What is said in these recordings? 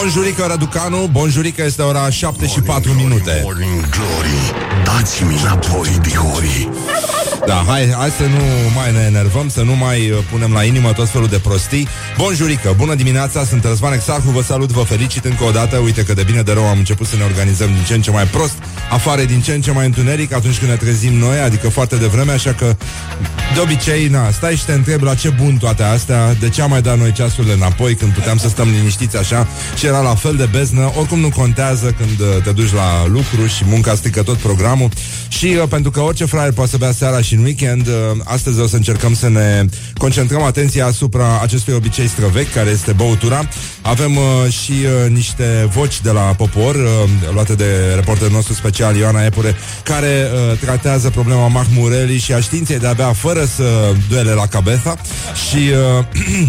Bonjurică, Raducanu, bonjurică, este ora 7 și 4 minute. Morning Glory, dați-mi înapoi, dihorii. Da, hai, hai să nu mai ne enervăm, să nu mai uh, punem la inimă tot felul de prostii. Bonjurică, bună dimineața, sunt Răzvan Exarhu, vă salut, vă felicit încă o dată. Uite că de bine de rău am început să ne organizăm din ce în ce mai prost, afară din ce în ce mai întuneric atunci când ne trezim noi, adică foarte devreme, așa că de obicei, na, stai și te întrebi la ce bun toate astea, de ce am mai dat noi ceasurile înapoi când puteam să stăm liniștiți așa și era la fel de beznă, oricum nu contează când uh, te duci la lucru și munca strică tot programul și uh, pentru că orice fraier poate să bea seara și în weekend, uh, astăzi o să încercăm să ne concentrăm atenția asupra acestui obicei străvechi, care este băutura. Avem uh, și uh, niște voci de la popor, uh, luate de reporterul nostru special Ioana Epure, care uh, tratează problema mahmurelii și a științei de a bea fără să duele la cabeza. Și uh,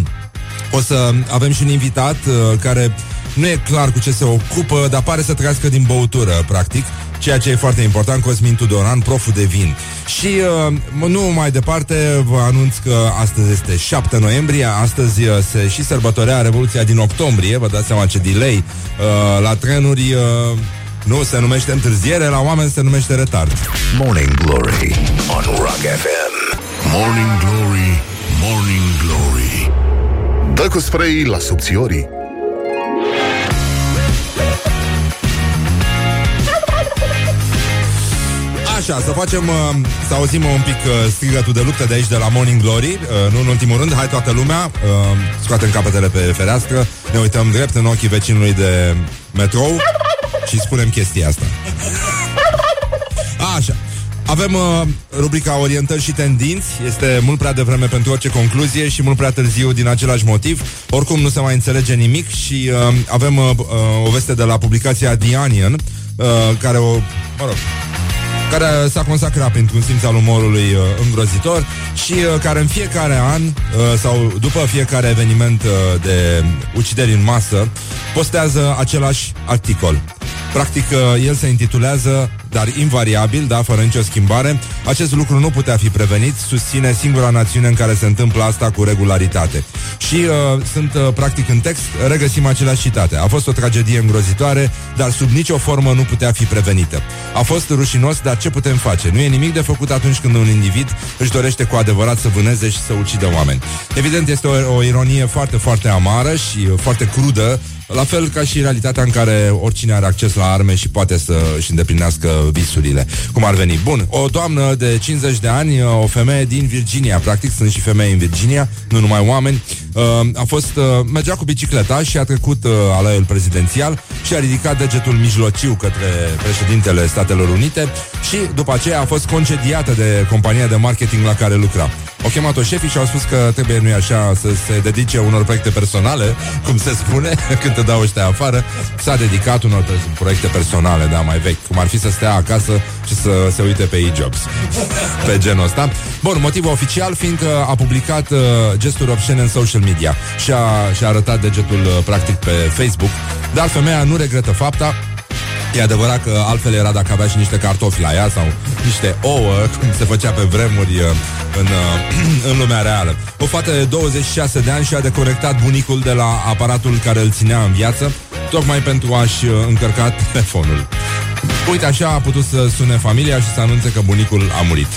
o să avem și un invitat uh, care nu e clar cu ce se ocupă, dar pare să trăiască din băutură, practic, ceea ce e foarte important, Cosmin Tudoran, proful de vin. Și uh, nu mai departe vă anunț că astăzi este 7 noiembrie, astăzi uh, se și sărbătorea Revoluția din octombrie, vă dați seama ce delay uh, la trenuri... Uh, nu se numește întârziere, la oameni se numește retard. Morning Glory on Rock FM. Morning Glory, Morning Glory. Dă cu spray la subțiorii. Așa, să facem, uh, să auzim un pic uh, strigătul de luptă de aici, de la Morning Glory, uh, nu în ultimul rând, hai toată lumea, uh, scoatem capetele pe fereastră, ne uităm drept în ochii vecinului de metrou și spunem chestia asta. Așa. Avem uh, rubrica Orientări și tendinți Este mult prea devreme pentru orice concluzie Și mult prea târziu din același motiv Oricum nu se mai înțelege nimic Și uh, avem uh, uh, o veste de la publicația The Onion uh, Care o, mă rog care s-a consacrat printr-un simț al umorului uh, îngrozitor și uh, care în fiecare an uh, sau după fiecare eveniment uh, de ucideri în masă postează același articol. Practic, uh, el se intitulează, dar invariabil, da, fără nicio schimbare, acest lucru nu putea fi prevenit, susține singura națiune în care se întâmplă asta cu regularitate. Și uh, sunt, uh, practic, în text, regăsim aceleași citate. A fost o tragedie îngrozitoare, dar sub nicio formă nu putea fi prevenită. A fost rușinos, dar ce putem face? Nu e nimic de făcut atunci când un individ își dorește cu adevărat să vâneze și să ucidă oameni. Evident, este o, o ironie foarte, foarte amară și uh, foarte crudă la fel ca și realitatea în care oricine are acces la arme și poate să își îndeplinească visurile, cum ar veni. Bun, o doamnă de 50 de ani, o femeie din Virginia, practic sunt și femei în Virginia, nu numai oameni, uh, a fost, uh, mergea cu bicicleta și a trecut uh, aleul prezidențial și a ridicat degetul mijlociu către președintele Statelor Unite și după aceea a fost concediată de compania de marketing la care lucra. Au chemat-o șefii și au spus că trebuie, nu așa, să se dedice unor proiecte personale, cum se spune, când te dau ăștia afară. S-a dedicat unor pe- proiecte personale, da, mai vechi, cum ar fi să stea acasă și să se uite pe e-jobs. Pe genul ăsta. Bun, motivul oficial fiind că a publicat uh, gesturi obscene în social media și a, și a arătat degetul uh, practic pe Facebook, dar femeia nu regretă fapta, E adevărat că altfel era dacă avea și niște cartofi la ea sau niște ouă, cum se făcea pe vremuri uh, în, uh, în lumea reală. O fată de 26 de ani și-a deconectat bunicul de la aparatul care îl ținea în viață, tocmai pentru a-și uh, încărca telefonul. Uite, așa a putut să sune familia și să anunțe că bunicul a murit.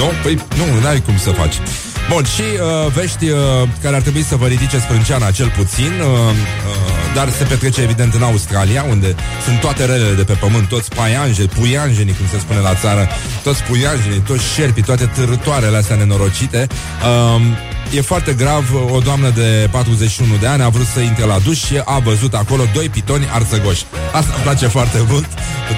Nu? Păi nu, n-ai cum să faci. Bun, și uh, vești uh, care ar trebui să vă ridice sprânceana cel puțin, uh, uh, dar se petrece evident în Australia, unde sunt toate relele de pe pământ, toți paianjeni, puianjenii, cum se spune la țară, toți puianjenii, toți șerpii, toate târătoarele astea nenorocite. Uh, E foarte grav, o doamnă de 41 de ani a vrut să intre la duș și a văzut acolo doi pitoni arțăgoși. Asta îmi place foarte mult.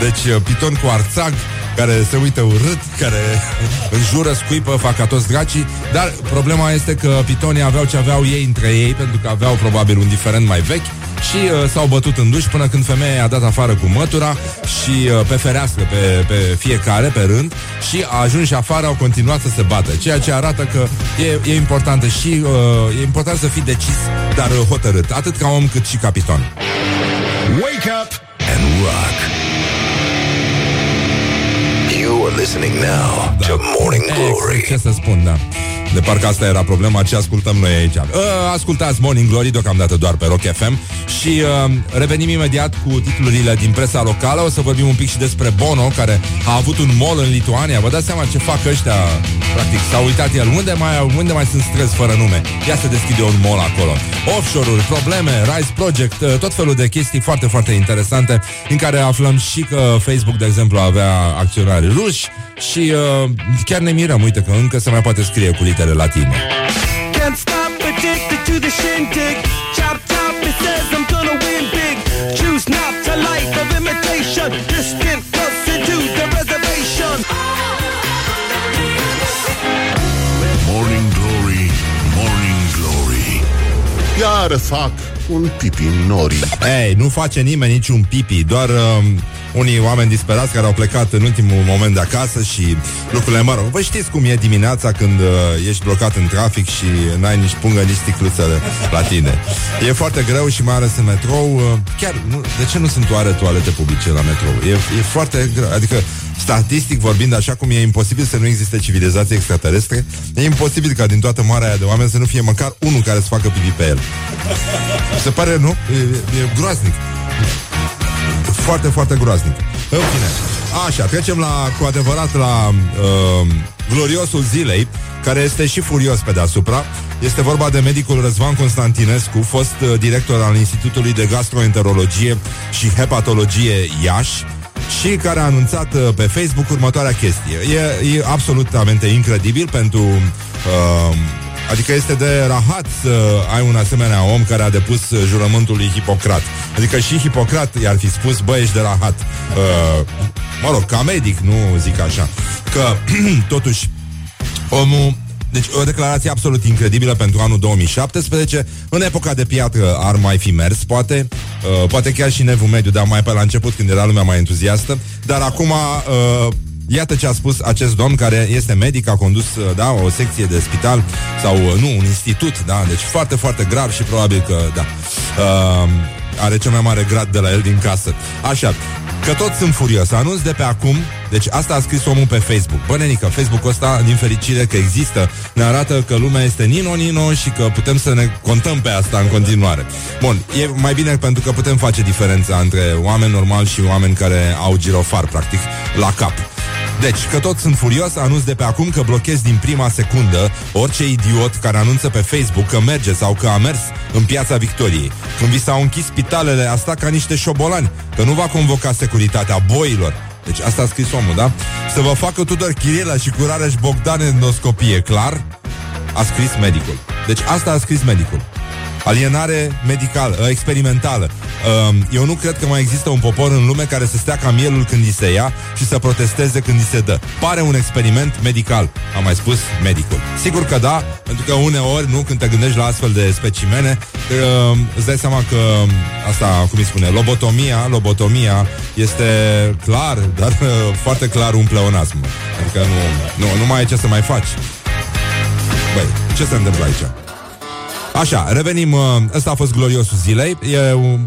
Deci, piton cu arțag, care se uită urât, care înjură, scuipă, fac ca toți dracii, dar problema este că pitonii aveau ce aveau ei între ei, pentru că aveau probabil un diferent mai vechi și uh, s-au bătut în duș până când femeia i-a dat afară cu mătura și uh, pe fereastră, pe, pe fiecare, pe rând și a ajuns și afară, au continuat să se bată, ceea ce arată că e, e importantă și uh, e important să fii decis, dar uh, hotărât, atât ca om cât și ca piton. Wake up and rock. You are listening now to Morning Glory. Ce să spun, da. De parcă asta era problema ce ascultăm noi aici. Uh, ascultați Morning Glory deocamdată doar pe Rock FM și uh, revenim imediat cu titlurile din presa locală. O să vorbim un pic și despre Bono, care a avut un mall în Lituania. Vă dați seama ce fac ăștia? Practic, s-a uitat el. Unde mai, unde mai sunt străzi fără nume? Ia să deschide un mall acolo. Offshore-uri, probleme, Rise Project, uh, tot felul de chestii foarte, foarte interesante, în care aflăm și că Facebook, de exemplu, avea acționari ruși și uh, chiar ne mirăm, uite că încă se mai poate scrie cu litere latine. Can't stop addicted to the shindig. Chop top, it says I'm gonna win big. Choose not to life of imitation. Distant closer to the reservation. Morning Glory, Morning Glory. Iar fac un pipi în nori. Ei, nu face nimeni niciun pipi Doar uh, unii oameni disperați care au plecat în ultimul moment de acasă și lucrurile, mă rog, vă știți cum e dimineața când uh, ești blocat în trafic și n-ai nici pungă, nici sticluțele la tine. E foarte greu și mai ales în metrou. Uh, chiar, nu, de ce nu sunt oare toalete publice la metrou? E, e foarte greu, adică statistic vorbind, așa cum e imposibil să nu existe civilizație extraterestre, e imposibil ca din toată marea aia de oameni să nu fie măcar unul care să facă pipi pe el. Se pare, nu? E, e groaznic. Foarte, foarte groaznic. În fine. Așa, trecem la, cu adevărat la uh, gloriosul zilei, care este și furios pe deasupra. Este vorba de medicul Răzvan Constantinescu, fost uh, director al Institutului de Gastroenterologie și Hepatologie Iași, și care a anunțat uh, pe Facebook următoarea chestie. E, e absolutamente incredibil pentru uh, Adică este de rahat să ai un asemenea om care a depus jurământul lui Hipocrat. Adică și Hipocrat i-ar fi spus, bă, ești de rahat. Uh, mă rog, ca medic, nu zic așa. Că, totuși, omul deci o declarație absolut incredibilă pentru anul 2017. În epoca de piatră ar mai fi mers, poate. Uh, poate chiar și nevul mediu, dar mai pe la început, când era lumea mai entuziastă. Dar acum uh, Iată ce a spus acest domn care este medic, a condus uh, da, o secție de spital sau uh, nu, un institut, da, deci foarte, foarte grav și probabil că, da, uh, are cel mai mare grad de la el din casă. Așa, că toți sunt furios. Anunț de pe acum, deci asta a scris omul pe Facebook. Bă, nenică, Facebook-ul ăsta, din fericire că există, ne arată că lumea este nino-nino și că putem să ne contăm pe asta în continuare. Bun, e mai bine pentru că putem face diferența între oameni normali și oameni care au girofar, practic, la cap. Deci, că toți sunt furios, anunț de pe acum că blochez din prima secundă orice idiot care anunță pe Facebook că merge sau că a mers în piața Victoriei. Când vi s-au închis spitalele, asta ca niște șobolani, că nu va convoca securitatea boilor. Deci asta a scris omul, da? Să vă facă Tudor Chirila și curare și Bogdan endoscopie, clar? A scris medicul. Deci asta a scris medicul. Alienare medicală, ă, experimentală. Eu nu cred că mai există un popor în lume care să stea ca mielul când îi se ia și să protesteze când îi se dă. Pare un experiment medical, a mai spus medicul. Sigur că da, pentru că uneori, nu, când te gândești la astfel de specimene, îți dai seama că asta, cum îi spune, lobotomia, lobotomia este clar, dar foarte clar un pleonasm. Adică nu, nu, nu mai ai ce să mai faci. Băi, ce se întâmplă aici? Așa, revenim, uh, ăsta a fost gloriosul zilei. E,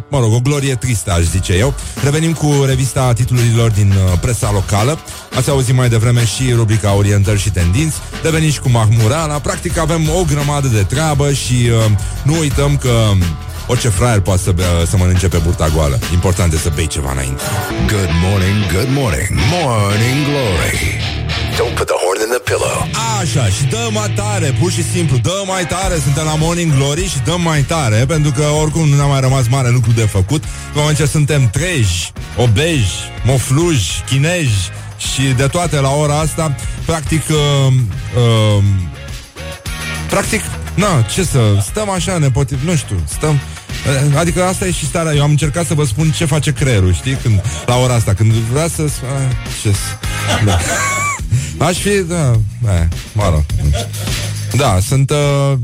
mă rog, o glorie tristă, aș zice eu. Revenim cu revista titlurilor din uh, presa locală. Ați auzit mai devreme și rubrica Orientări și Tendinți. Revenim și cu Mahmurala Practic avem o grămadă de treabă Și uh, nu uităm că Orice fraier poate să, bea, să mănânce pe burta goală. Important e să bei ceva înainte. Good morning, good morning. Morning Glory Don't put the horn in the pillow. Așa, și dă mai tare, pur și simplu, dă mai tare, suntem la Morning Glory și dăm mai tare, pentru că oricum nu ne-a mai rămas mare lucru de făcut. În moment ce suntem treji, obeji, mofluji, chineji și de toate la ora asta, practic, uh, uh, practic, na, ce să, stăm așa nepotiv, nu știu, stăm, uh, Adică asta e și starea Eu am încercat să vă spun ce face creierul Știi? Când, la ora asta Când vrea să... A, ce da. Aș fi, da, da mă rog. Da, sunt uh,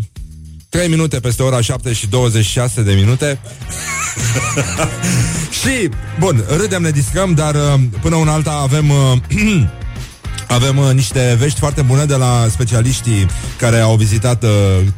3 minute peste ora 7 și 26 de minute. și, bun, râdem, ne discăm, dar uh, până un alta avem uh, Avem uh, niște vești foarte bune de la specialiștii care au vizitat uh,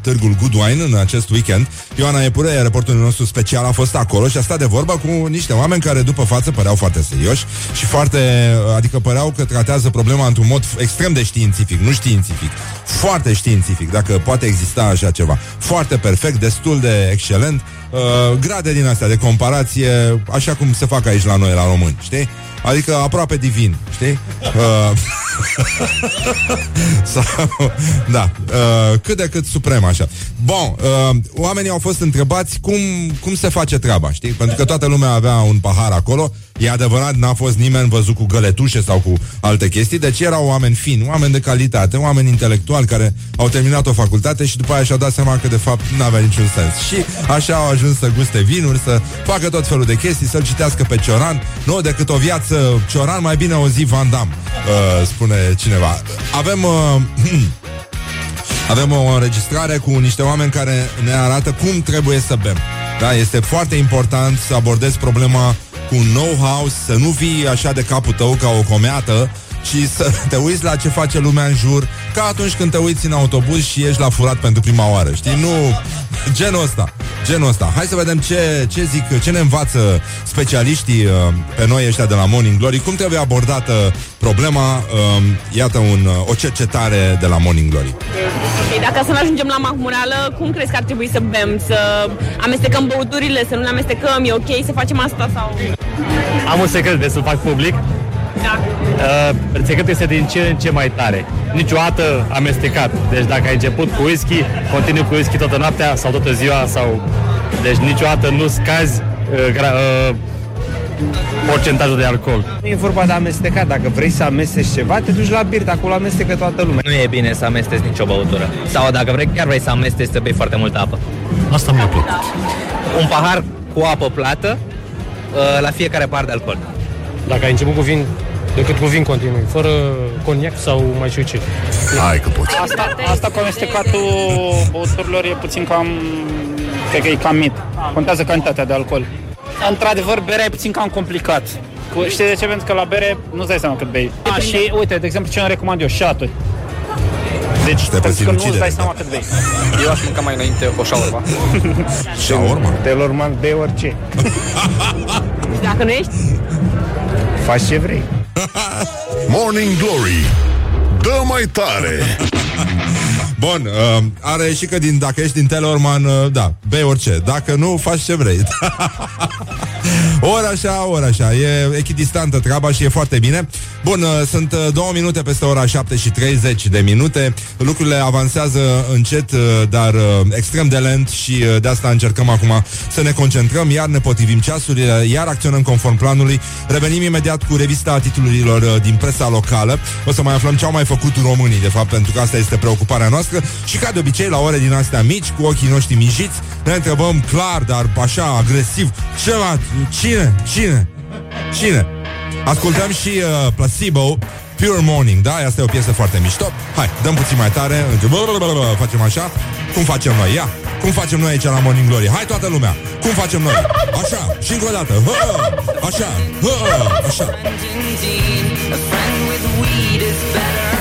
târgul Goodwine în acest weekend. Ioana Epure, reporterul nostru special, a fost acolo și a stat de vorbă cu niște oameni care după față păreau foarte serioși și foarte, uh, adică păreau că tratează problema într-un mod extrem de științific, nu științific, foarte științific, dacă poate exista așa ceva. Foarte perfect, destul de excelent, uh, grade din astea de comparație, așa cum se fac aici la noi, la români, știi? Adică aproape divin, știi? Uh, sau, da, uh, cât de cât suprem așa. Bun, uh, oamenii au fost întrebați cum, cum se face treaba, știi? Pentru că toată lumea avea un pahar acolo E adevărat, n-a fost nimeni văzut cu găletușe sau cu alte chestii, deci erau oameni fini, oameni de calitate, oameni intelectuali care au terminat o facultate și după aia și-au dat seama că de fapt nu avea niciun sens. Și așa au ajuns să guste vinuri, să facă tot felul de chestii, să-l citească pe Cioran, nu decât o viață Cioran, mai bine o zi Van Damme, uh, spune cineva. Avem... Uh, avem o înregistrare cu niște oameni care ne arată cum trebuie să bem. Da, este foarte important să abordezi problema cu un know-how, să nu fii așa de capul tău ca o comeată, ci să te uiți la ce face lumea în jur, ca atunci când te uiți în autobuz și ești la furat pentru prima oară, știi? Nu, genul ăsta, genul ăsta. Hai să vedem ce, ce zic, ce ne învață specialiștii uh, pe noi ăștia de la Morning Glory, cum trebuie abordată problema, uh, iată un, uh, o cercetare de la Morning Glory. Okay, dacă să nu ajungem la mahmureală, cum crezi că ar trebui să bem? Să amestecăm băuturile, să nu ne amestecăm? E ok să facem asta sau... Am un secret de să-l fac public. Da. Uh, secretul este din ce în ce mai tare. Niciodată amestecat. Deci dacă ai început cu whisky, continui cu whisky toată noaptea sau toată ziua sau... Deci niciodată nu scazi uh, gra- uh, procentajul de alcool. Nu e vorba de amestecat. Dacă vrei să amesteci ceva, te duci la bir, acolo amestecă toată lumea. Nu e bine să amesteci nicio băutură. Sau dacă vrei, chiar vrei să amesteci, să bei foarte multă apă. Asta mi-a plăcut. Un pahar cu apă plată uh, la fiecare par de alcool. Dacă ai început cu vin, decât cu vin continui, fără coniac sau mai știu ce. Hai că poți. Asta, asta cu amestecatul băuturilor e puțin cam... Cred că e cam mit. Contează cantitatea de alcool. Într-adevăr, berea e puțin cam complicat. Cu, știi de ce? Pentru că la bere nu-ți dai seama cât bei. A, și uite, de exemplu, ce îmi recomand eu? Șaturi. Deci, Stai pentru puțin că nu îți ucidere, dai da. seama cât bei. Eu aș mânca mai înainte o șaurma. Shawarma. Telorman, bei orice. Dacă nu ești, Faci ce vrei. Morning Glory Dă mai tare Bun, uh, are și că din, dacă ești din Telorman, uh, da, bei orice. Dacă nu, faci ce vrei. ori așa, ori așa. E echidistantă treaba și e foarte bine. Bun, uh, sunt uh, două minute peste ora 7 și 30 de minute. Lucrurile avansează încet, uh, dar uh, extrem de lent și uh, de asta încercăm acum să ne concentrăm, iar ne potrivim ceasurile, iar acționăm conform planului. Revenim imediat cu revista titlurilor uh, din presa locală. O să mai aflăm ce au mai făcut românii, de fapt, pentru că asta este preocuparea noastră. Și ca de obicei, la ore din astea mici, cu ochii noștri mijiți, ne întrebăm clar, dar așa, agresiv, ce la... Cine? Cine? Cine? Ascultăm și uh, Placebo Pure Morning, da? Asta e o piesă foarte mișto Hai, dăm puțin mai tare Blablabla, Facem așa Cum facem noi? Ia, cum facem noi aici la Morning Glory? Hai toată lumea, cum facem noi? Așa, și încă o dată Hă, Așa, hă, așa A friend with weed is better.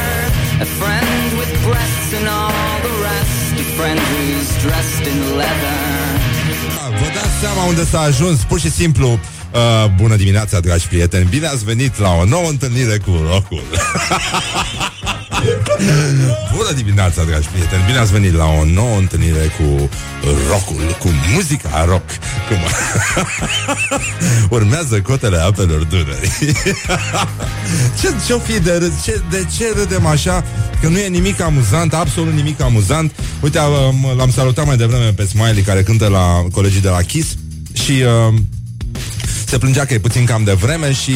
A friend with breasts and all the rest. A friend who's dressed in leather. Vă dați seama unde s-a ajuns? Pur și simplu uh, Bună dimineața, dragi prieteni. Bine ați venit la o nouă întâlnire cu Rocul Bună dimineața, dragi prieteni. Bine ați venit la o nouă întâlnire cu rockul, cu muzica rock. Cum... Urmează cotele apelor Dunării. Ce, Ce-o fi de râs? Ce, de ce râdem așa? Că nu e nimic amuzant, absolut nimic amuzant. Uite, am- l-am salutat mai devreme pe Smiley Care cântă la colegii de la Kiss. Și... Uh, se plângea că e puțin cam de vreme și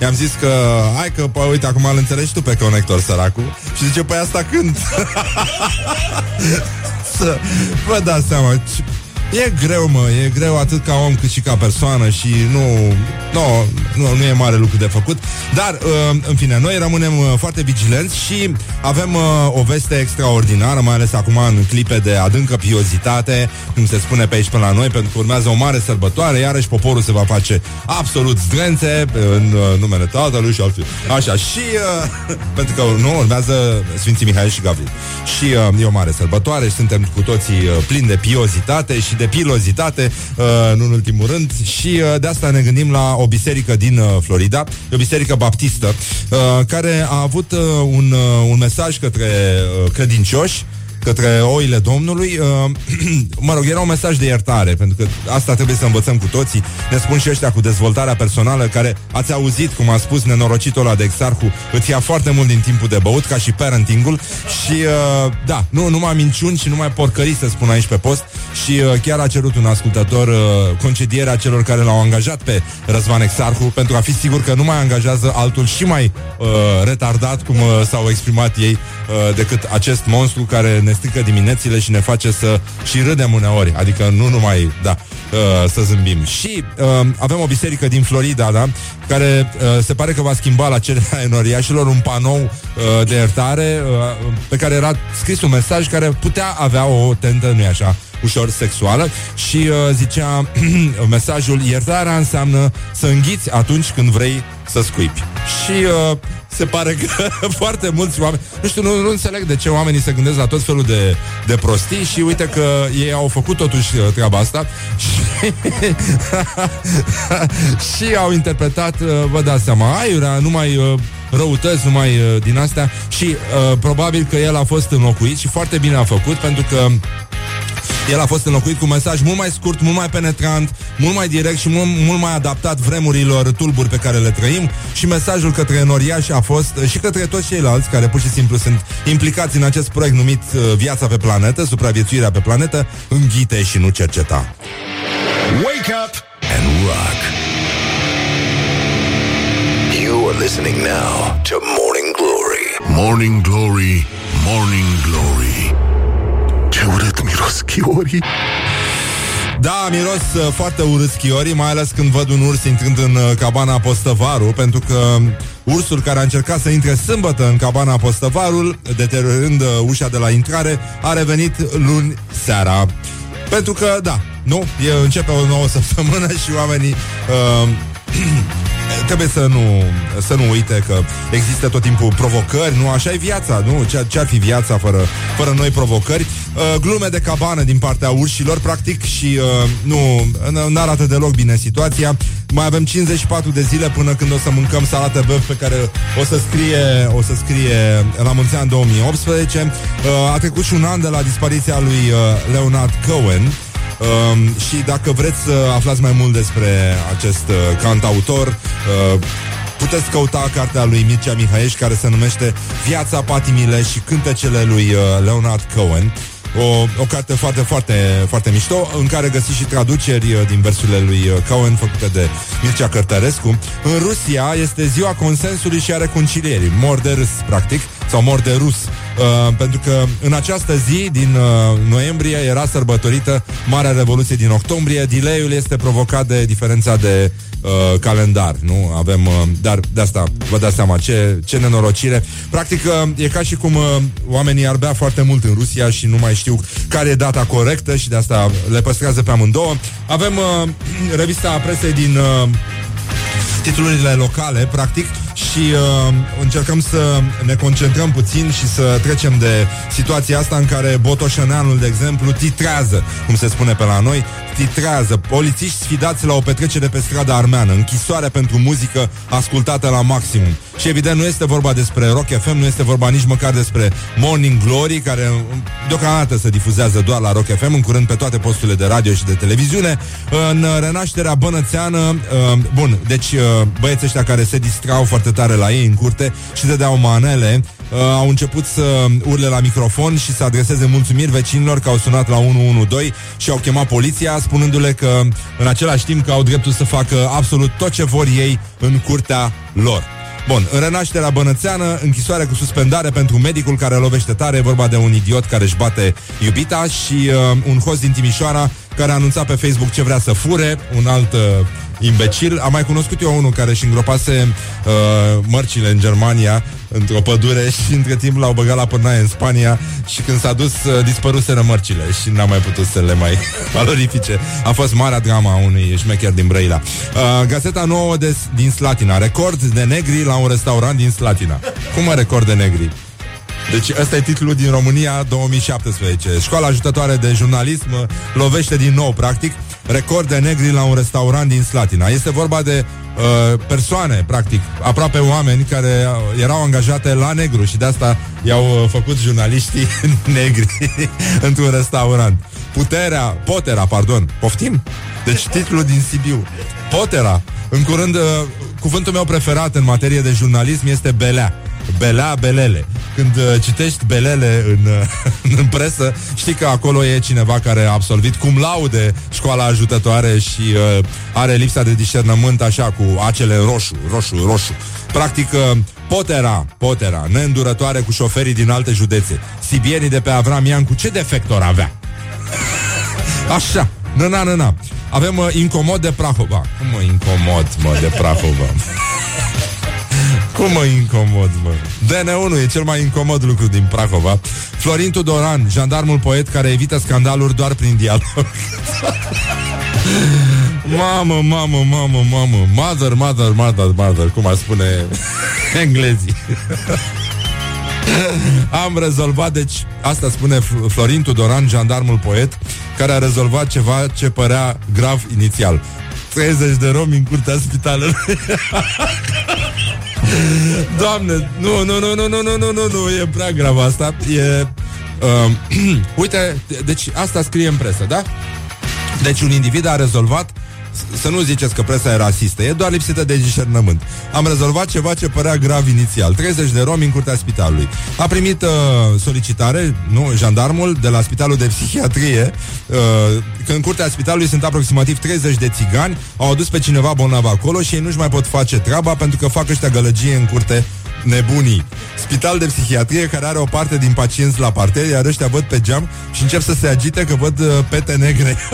i-am zis că hai că, pă, uite, acum îl înțelegi tu pe conector săracul și zice, păi asta când? să vă dați seama ce- E greu, mă, e greu atât ca om cât și ca persoană și nu, nu, nu, nu e mare lucru de făcut. Dar, uh, în fine, noi rămânem uh, foarte vigilenți și avem uh, o veste extraordinară, mai ales acum în clipe de adâncă piozitate, cum se spune pe aici până la noi, pentru că urmează o mare sărbătoare, iarăși poporul se va face absolut zdrențe în uh, numele Tatălui și altfel. Așa, și uh, pentru că nu, urmează Sfinții Mihai și Gavril. Și uh, e o mare sărbătoare și suntem cu toții uh, plini de piozitate și de pilozitate, uh, nu în ultimul rând, și uh, de asta ne gândim la o biserică din uh, Florida, e o biserică baptistă, uh, care a avut uh, un, uh, un mesaj către uh, credincioși către oile Domnului. Uh, mă rog, era un mesaj de iertare, pentru că asta trebuie să învățăm cu toții. Ne spun și ăștia cu dezvoltarea personală, care ați auzit, cum a spus nenorocitul ăla de exarhu, îți ia foarte mult din timpul de băut, ca și parentingul. Și, uh, da, nu numai minciuni și numai porcării se spun aici pe post. Și uh, chiar a cerut un ascultător uh, concedierea celor care l-au angajat pe Răzvan Exarhu, pentru a fi sigur că nu mai angajează altul și mai uh, retardat, cum uh, s-au exprimat ei, uh, decât acest monstru care ne strică diminețile și ne face să și râdem uneori, adică nu numai, da, uh, să zâmbim. Și uh, avem o biserică din Florida, da, care uh, se pare că va schimba la cererea enoriașilor un panou uh, de iertare uh, pe care era scris un mesaj care putea avea o tentă, nu-i așa, ușor sexuală și uh, zicea mesajul iertarea înseamnă să înghiți atunci când vrei să scuipi. Și uh, se pare că foarte mulți oameni, nu știu, nu, nu înțeleg de ce oamenii se gândesc la tot felul de, de prostii și uite că ei au făcut totuși uh, treaba asta și, și au interpretat, uh, vă dați seama, aiurea, numai uh, răutăți, numai uh, din astea și uh, probabil că el a fost înlocuit și foarte bine a făcut pentru că el a fost înlocuit cu un mesaj mult mai scurt, mult mai penetrant, mult mai direct și mult, mult mai adaptat vremurilor tulburi pe care le trăim și mesajul către enoriași a fost și către toți ceilalți care pur și simplu sunt implicați în acest proiect numit uh, Viața pe planetă, supraviețuirea pe planetă, înghite și nu cerceta. Wake up and rock. You are listening now to Morning Glory. Morning Glory, Morning Glory. Ce urât miros chiorii. Da, miros uh, foarte urât schiorii, mai ales când văd un urs intrând în uh, cabana Postăvaru, pentru că ursul care a încercat să intre sâmbătă în cabana Postăvarul, deteriorând uh, ușa de la intrare, a revenit luni seara. Pentru că, da, nu, e, începe o nouă săptămână și oamenii uh, trebuie să nu, să nu uite că există tot timpul provocări, nu? Așa e viața, nu? Ce, ce ar fi viața fără, fără noi provocări? Uh, glume de cabană din partea urșilor, practic, și uh, nu, nu arată deloc bine situația. Mai avem 54 de zile până când o să mâncăm salată băf pe care o să scrie, o să scrie la mulți ani 2018. Uh, a trecut și un an de la dispariția lui uh, Leonard Cohen. Um, și dacă vreți să aflați mai mult despre acest uh, cantautor, uh, puteți căuta cartea lui Mircea Mihaieș care se numește Viața, patimile și cântecele lui uh, Leonard Cohen. O, o carte foarte, foarte, foarte mișto În care găsiți și traduceri uh, din versurile lui uh, Cohen Făcute de Mircea Cărtărescu În Rusia este ziua consensului și a reconcilierii Mor de râs, practic Sau mor de rus uh, Pentru că în această zi din uh, noiembrie Era sărbătorită Marea Revoluție din octombrie Delay-ul este provocat de diferența de uh, calendar, nu? Avem, uh, dar de asta vă dați seama ce, ce nenorocire. Practic uh, e ca și cum uh, oamenii ar bea foarte mult în Rusia și nu mai știu care e data corectă și de asta le păstrează pe amândouă. Avem uh, revista presei din uh, titlurile locale, practic, și uh, încercăm să ne concentrăm puțin și să trecem de situația asta în care Botoșăneanul, de exemplu, titrează, cum se spune pe la noi, titrează. Polițiști sfidați la o petrecere pe strada armeană, închisoare pentru muzică ascultată la maximum. Și evident nu este vorba despre Rock FM, nu este vorba nici măcar despre Morning Glory, care deocamdată se difuzează doar la Rock FM, în curând pe toate posturile de radio și de televiziune. În renașterea bănățeană, uh, bun, deci uh, băieții ăștia care se distrau foarte tare la ei în curte și se deau manele, uh, au început să urle la microfon și să adreseze mulțumiri vecinilor că au sunat la 112 și au chemat poliția spunându-le că în același timp că au dreptul să facă absolut tot ce vor ei în curtea lor. Bun, în renașterea bănățeană, închisoare cu suspendare pentru medicul care lovește tare, e vorba de un idiot care își bate iubita și uh, un host din Timișoara care a anunțat pe Facebook ce vrea să fure, un alt uh, imbecil. Am mai cunoscut eu unul care și îngropase uh, mărcile în Germania într-o pădure și între timp l-au băgat la pârnaie în Spania și când s-a dus uh, dispăruseră mărcile și n-a mai putut să le mai valorifice. A fost marea drama a unui șmecher din Brăila. Uh, gazeta nouă de, din Slatina. Record de negri la un restaurant din Slatina. Cum mă record de negri? Deci ăsta e titlul din România 2017. Școala ajutătoare de jurnalism uh, lovește din nou, practic, record de negri la un restaurant din Slatina. Este vorba de uh, persoane, practic, aproape oameni care uh, erau angajate la negru și de asta i-au uh, făcut jurnaliștii negri într-un restaurant. Puterea, potera, pardon, poftim? Deci titlul din Sibiu. Potera. În curând, uh, cuvântul meu preferat în materie de jurnalism este belea. Belea, belele. Când uh, citești belele în, uh, în presă, știi că acolo e cineva care a absolvit cum laude școala ajutătoare și uh, are lipsa de discernământ așa cu acele roșu, roșu, roșu. Practic, uh, potera, potera, neîndurătoare cu șoferii din alte județe. Sibienii de pe Avram Iancu, ce defector avea? Așa, năna, năna. Avem uh, incomod de Prahova. Cum mă incomod, mă, de Prahova? Cum mă incomod, mă? DN1 e cel mai incomod lucru din Prahova. Florin Tudoran, jandarmul poet care evită scandaluri doar prin dialog. mamă, mamă, mamă, mamă. Mother, mother, mother, mother, cum ar spune englezii. Am rezolvat, deci asta spune F- Florin Tudoran, jandarmul poet, care a rezolvat ceva ce părea grav inițial. 30 de romi în curtea spitalului. Doamne, nu, nu, nu, nu, nu, nu, nu, nu, nu, e prea grav asta. E, uh, uite, deci asta scrie în presă, da? Deci un individ a rezolvat să nu ziceți că presa e rasistă, e doar lipsită de discernământ. Am rezolvat ceva ce părea grav inițial. 30 de romi în curtea spitalului. A primit uh, solicitare, nu, jandarmul de la spitalul de psihiatrie, uh, că în curtea spitalului sunt aproximativ 30 de țigani, au adus pe cineva bolnav acolo și ei nu-și mai pot face treaba pentru că fac ăștia gălăgie în curte nebunii. Spital de psihiatrie care are o parte din pacienți la parter, iar ăștia văd pe geam și încep să se agite că văd uh, pete negre.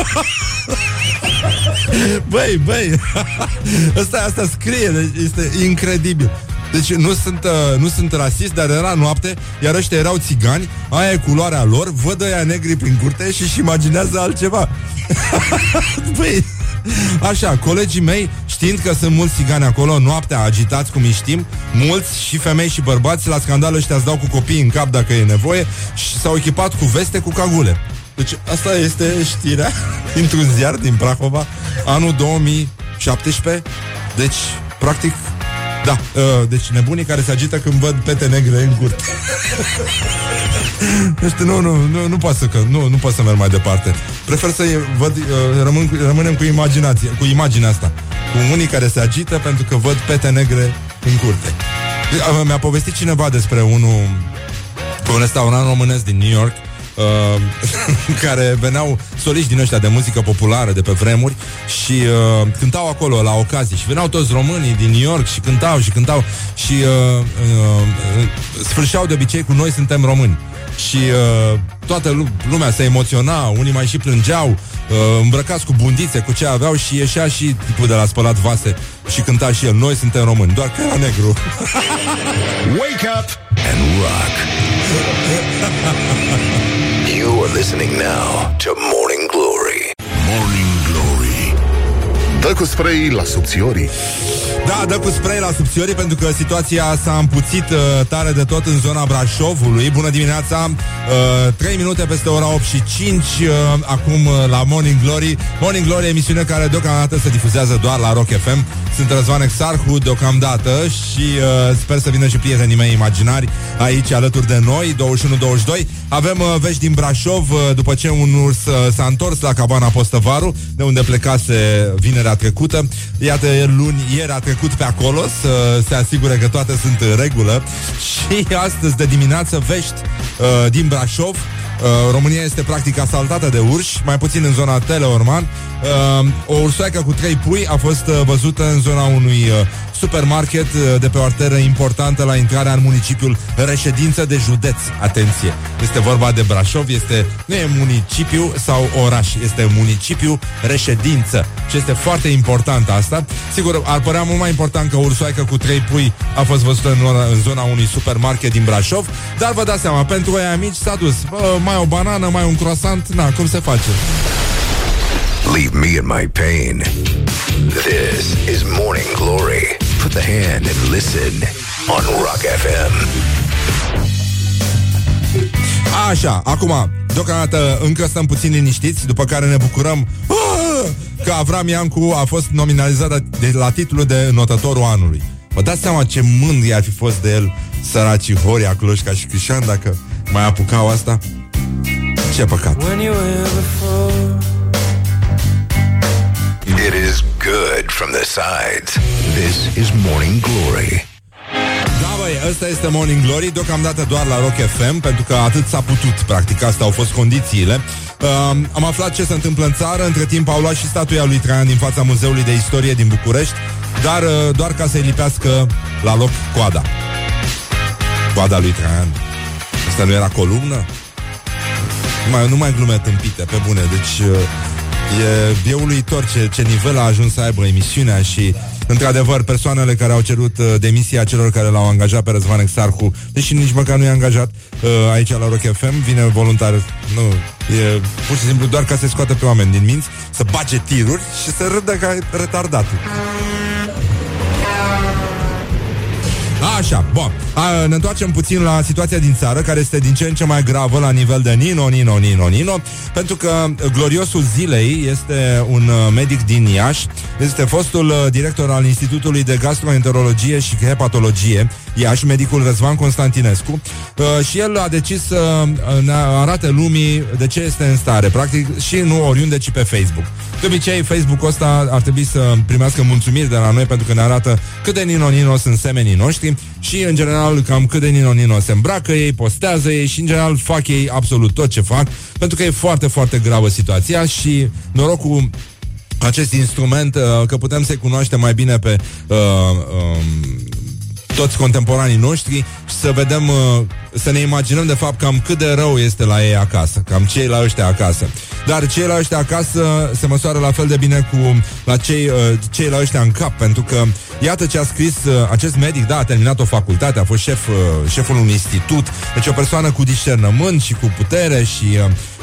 băi, băi, asta, asta scrie, deci este incredibil. Deci nu sunt, uh, nu sunt rasist, dar era noapte, iar ăștia erau țigani, aia e culoarea lor, văd ăia negri prin curte și își imaginează altceva. Băi, Așa, colegii mei, știind că sunt mulți țigani acolo, noaptea agitați, cum îi știm, mulți și femei și bărbați, la scandal ăștia îți dau cu copii în cap dacă e nevoie și s-au echipat cu veste cu cagule. Deci asta este știrea dintr-un ziar din Prahova, anul 2017. Deci, practic, da, uh, deci nebunii care se agită când văd pete negre în curte. Deci, nu, nu, nu, nu pot să, că, nu, nu pot să merg mai departe. Prefer să văd, uh, rămân, cu- rămânem cu imaginație, cu imaginea asta. Cu unii care se agită pentru că văd pete negre în curte. Uh, Mi-a povestit cineva despre unul un restaurant românesc din New York uh, care veneau soliști din ăștia de muzică populară de pe vremuri și uh, cântau acolo la ocazii și veneau toți românii din New York și cântau și cântau și uh, uh, sfârșeau de obicei cu noi suntem români și uh, toată lu- lumea se emoționa, unii mai și plângeau, uh, îmbrăcați cu bundițe, cu ce aveau și ieșea și tipul de la spălat vase și cânta și el, noi suntem români, doar că era negru. Wake up and rock. you are listening now to Morning Glory. Morning Glory. Dă cu spray la subțiorii. Da, dă cu spray la subțiorii pentru că situația s-a împuțit uh, tare de tot în zona Brașovului. Bună dimineața! Uh, 3 minute peste ora 8 și 5 uh, acum uh, la Morning Glory. Morning Glory, emisiune care deocamdată se difuzează doar la Rock FM. Sunt Răzvan Exarhu deocamdată și uh, sper să vină și prietenii mei imaginari aici alături de noi, 21-22. Avem uh, vești din Brașov uh, după ce un urs uh, s-a întors la cabana Postăvaru, de unde plecase vinerea trecută. Iată, el luni, ieri a trecut pe acolo să se asigure că toate sunt în regulă și astăzi de dimineață vești uh, din Brașov. Uh, România este practic asaltată de urși, mai puțin în zona Teleorman. Uh, o ursoaică cu trei pui a fost uh, văzută în zona unui uh, supermarket uh, de pe o arteră importantă la intrarea în municipiul reședință de județ. Atenție! Este vorba de Brașov, este nu e municipiu sau oraș, este municipiu reședință. Și este foarte important asta. Sigur, ar părea mult mai important că ursoaică cu trei pui a fost văzută în, în zona unui supermarket din Brașov, dar vă dați seama, pentru aia mici s-a dus. Bă, mai o banană, mai un croissant, na, cum se face? Leave me in my pain. This is Morning Glory. Put the hand and listen on Rock FM. Așa, acum, deocamdată încă stăm puțin liniștiți, după care ne bucurăm ah, că Avram Iancu a fost nominalizat de la titlul de notătorul anului. Vă dați seama ce mândri ar fi fost de el săracii Horia, Cloșca și Crișan dacă mai apucau asta? Ce păcat! It is good from the sides. This is Morning Glory. Da, băi, ăsta este Morning Glory Deocamdată doar la Rock FM Pentru că atât s-a putut, practic, astea au fost condițiile uh, Am aflat ce se întâmplă în țară Între timp au luat și statuia lui Traian Din fața Muzeului de Istorie din București Dar uh, doar ca să-i lipească la loc coada Coada lui Traian Asta nu era columnă? Nu mai, nu mai glume tâmpite, pe bune Deci uh, e, e uluitor ce, ce nivel a ajuns să aibă emisiunea Și Într-adevăr, persoanele care au cerut uh, demisia celor care l-au angajat pe Răzvan Exarhu, deși nici măcar nu i-a angajat uh, aici la Rock FM, vine voluntar, nu, e pur și simplu doar ca să scoată pe oameni din minți, să bage tiruri și să râdă ca retardatul. Așa, bun. A, ne întoarcem puțin la situația din țară, care este din ce în ce mai gravă la nivel de Nino, Nino, Nino, Nino, pentru că gloriosul zilei este un uh, medic din Iași, este fostul uh, director al Institutului de Gastroenterologie și Hepatologie, Iași, medicul Răzvan Constantinescu, uh, și el a decis să ne arate lumii de ce este în stare, practic, și nu oriunde, ci pe Facebook. De obicei, Facebook-ul ăsta ar trebui să primească mulțumiri de la noi pentru că ne arată cât de nino-nino sunt semenii noștri și, în general, cam cât de nino-nino se îmbracă ei, postează ei și, în general, fac ei absolut tot ce fac pentru că e foarte, foarte gravă situația și norocul acest instrument, uh, că putem să-i cunoaștem mai bine pe uh, uh, toți contemporanii noștri și să vedem, uh, să ne imaginăm de fapt cam cât de rău este la ei acasă, cam cei la ăștia acasă. Dar cei la ăștia acasă se măsoară la fel de bine cu la cei, uh, cei la ăștia în cap, pentru că iată ce a scris uh, acest medic, da, a terminat o facultate, a fost șef, șeful unui institut, deci o persoană cu discernământ și cu putere și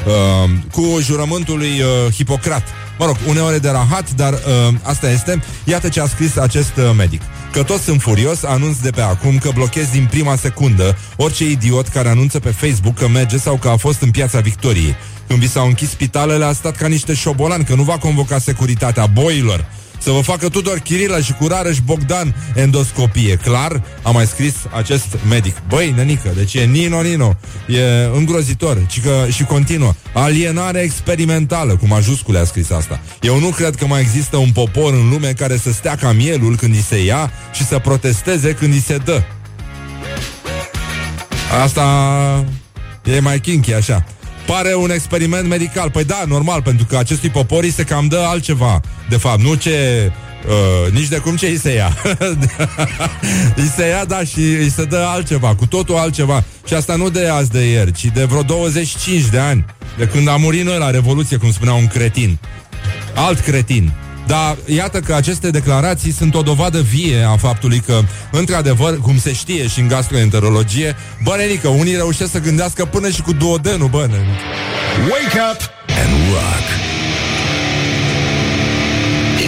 uh, cu jurământul lui uh, Hipocrat. Mă rog, uneori de rahat, dar uh, asta este. Iată ce a scris acest uh, medic. Că toți sunt furios, anunț de pe acum că blochez din prima secundă orice idiot care anunță pe Facebook că merge sau că a fost în piața Victoriei. Când vi s-au închis spitalele, a stat ca niște șobolani, că nu va convoca securitatea boilor. Să vă facă Tudor Chirila și cu Rareș Bogdan endoscopie. Clar, a mai scris acest medic. Băi, nenică, deci e Nino Nino. E îngrozitor. Și, că, și continuă. Alienare experimentală, cu majuscule a scris asta. Eu nu cred că mai există un popor în lume care să stea ca mielul când îi se ia și să protesteze când îi se dă. Asta e mai kinky, așa. Pare un experiment medical. Păi da, normal, pentru că acestui popor îi se cam dă altceva. De fapt, nu ce... Uh, nici de cum ce îi se ia. îi se ia, da, și îi se dă altceva, cu totul altceva. Și asta nu de azi de ieri, ci de vreo 25 de ani. De când a murit noi la Revoluție, cum spunea un cretin. Alt cretin. Dar iată că aceste declarații sunt o dovadă vie a faptului că, într-adevăr, cum se știe și în gastroenterologie, bă, nenică, unii reușesc să gândească până și cu duodenul, bă, nenică. Wake up and rock.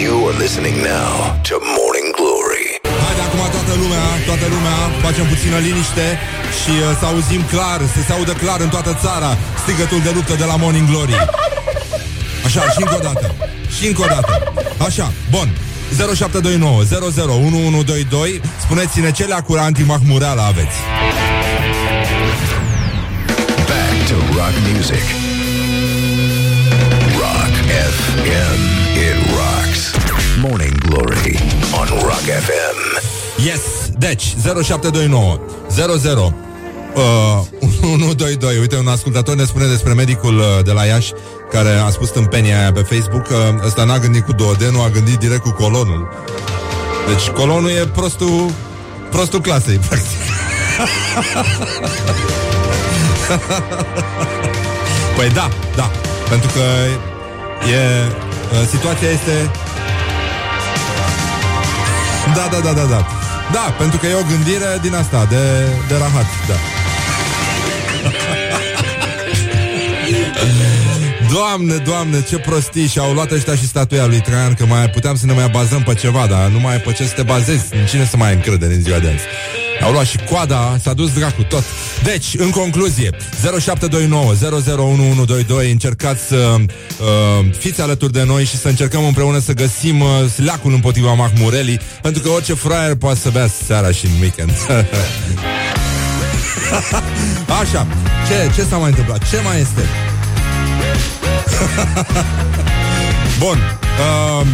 You are listening now to Morning Glory. Haide, acum toată lumea, toată lumea, facem puțină liniște și uh, să auzim clar, să se audă clar în toată țara strigătul de luptă de la Morning Glory. Așa, și încă o dată. Și încă o dată. Așa, bun. 0729 001122 Spuneți-ne ce leacuri antimahmureală aveți. Back to rock music. Rock FM. It rocks. Morning Glory on Rock FM. Yes, deci 0729 00 uh, 122 Uite, un ascultător ne spune despre medicul uh, de la Iași Care a spus tâmpenia aia pe Facebook Că ăsta n-a gândit cu duodenul A gândit direct cu colonul Deci colonul e prostul, prostul clasei, practic. păi da, da. Pentru că e, uh, situația este... Da, da, da, da, da. Da, pentru că e o gândire din asta, de, de rahat, da. Doamne, doamne, ce prostii Și-au luat ăștia și statuia lui Traian Că mai puteam să ne mai bazăm pe ceva Dar nu mai pe ce să te bazezi În cine să mai încrede în ziua de azi au luat și coada, s-a dus dracu tot. Deci, în concluzie, 0729 001122 încercați să uh, fiți alături de noi și să încercăm împreună să găsim uh, leacul împotriva Mahmurelii, pentru că orice fraier poate să bea seara și în weekend. Așa, ce, ce s-a mai întâmplat? Ce mai este? Bun. Uh,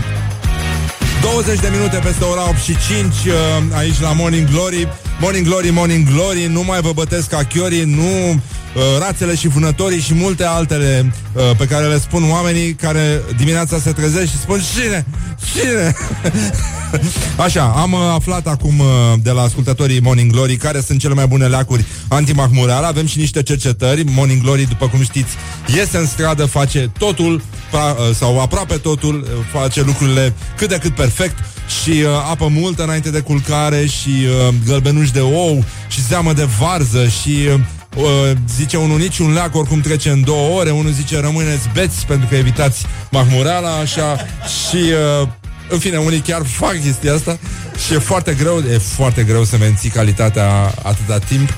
20 de minute peste ora 8 și 5 uh, aici la Morning Glory. Morning Glory, Morning Glory, nu mai vă bătesc ca chiorii, nu uh, rațele și vânătorii și multe altele uh, pe care le spun oamenii care dimineața se trezesc și spun Cine? Cine? Așa, am uh, aflat acum uh, de la ascultătorii Morning Glory care sunt cele mai bune leacuri antimahmureală. Avem și niște cercetări. Morning Glory, după cum știți, iese în stradă, face totul pra, uh, sau aproape totul, uh, face lucrurile cât de cât perfect și uh, apă multă înainte de culcare și uh, gălbenuși de ou și zeamă de varză și uh, uh, zice unul nici un leac oricum trece în două ore, unul zice rămâneți beți pentru că evitați mahmureala așa. Și uh, în fine, unii chiar fac chestia asta. Și e foarte greu, e foarte greu să menții calitatea atâta timp.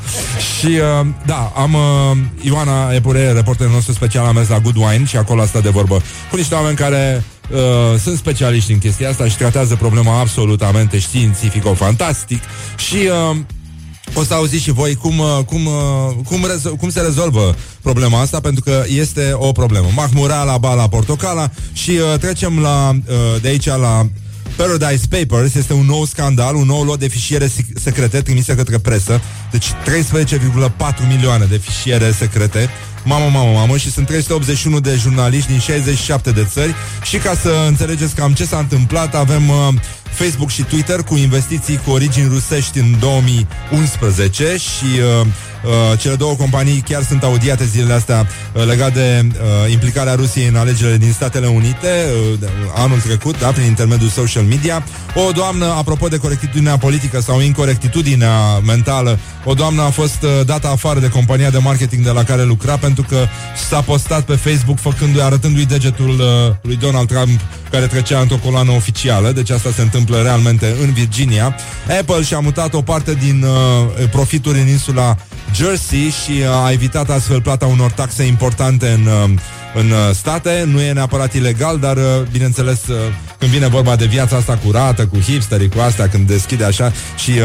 Și uh, da, am uh, Ioana Epure, reporterul nostru special, a mers la Good Wine și acolo a stat de vorbă cu niște oameni care uh, sunt specialiști în chestia asta și tratează problema absolutamente științifico-fantastic și uh, o să auziți și voi cum, uh, cum, uh, cum, rezo- cum se rezolvă problema asta, pentru că este o problemă. Mahmurala, bala, portocala și uh, trecem la, uh, de aici la Paradise Papers este un nou scandal, un nou lot de fișiere sec- secrete trimise către presă. Deci 13,4 milioane de fișiere secrete. Mamă, mamă, mamă Și sunt 381 de jurnaliști din 67 de țări Și ca să înțelegeți cam ce s-a întâmplat Avem uh, Facebook și Twitter cu investiții cu origini rusești în 2011 și uh, uh, cele două companii chiar sunt audiate zilele astea uh, legat de uh, implicarea Rusiei în alegerile din Statele Unite uh, de- anul trecut, da, prin intermediul social media. O doamnă, apropo de corectitudinea politică sau incorectitudinea mentală, o doamnă a fost uh, dată afară de compania de marketing de la care lucra pentru că s-a postat pe Facebook făcându-i, arătându-i degetul uh, lui Donald Trump care trecea într-o coloană oficială, deci asta se întâmplă realmente în Virginia. Apple și-a mutat o parte din uh, profituri în insula Jersey și uh, a evitat astfel plata unor taxe importante în, uh, în uh, state. Nu e neapărat ilegal, dar, uh, bineînțeles, uh, când vine vorba de viața asta curată, cu hipsterii, cu astea, când deschide așa și uh,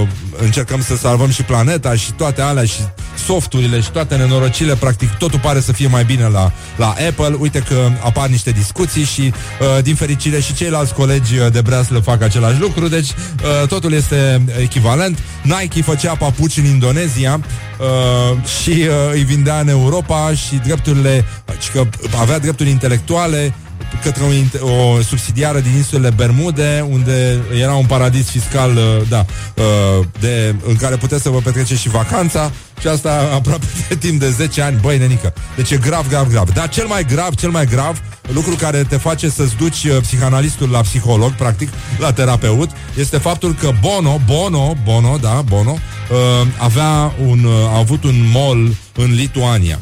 uh, încercăm să salvăm și planeta și toate alea și softurile și toate nenorocile, practic totul pare să fie mai bine la, la Apple. Uite că apar niște discuții și, uh, din fericire, și ceilalți colegi uh, de breaslă fac același lucru, deci uh, totul este echivalent. Nike făcea papuci în Indonezia uh, și uh, îi vindea în Europa și drepturile, și că avea drepturi intelectuale către o, int- o subsidiară din insulele Bermude, unde era un paradis fiscal, uh, da, uh, de, în care puteți să vă petreceți și vacanța și asta aproape de timp de 10 ani, băi, nenică. Deci e grav, grav, grav. Dar cel mai grav, cel mai grav, lucru care te face să-ți duci uh, psihanalistul la psiholog, practic, la terapeut, este faptul că Bono, Bono, Bono, da, Bono, uh, avea un, uh, a avut un mall în Lituania.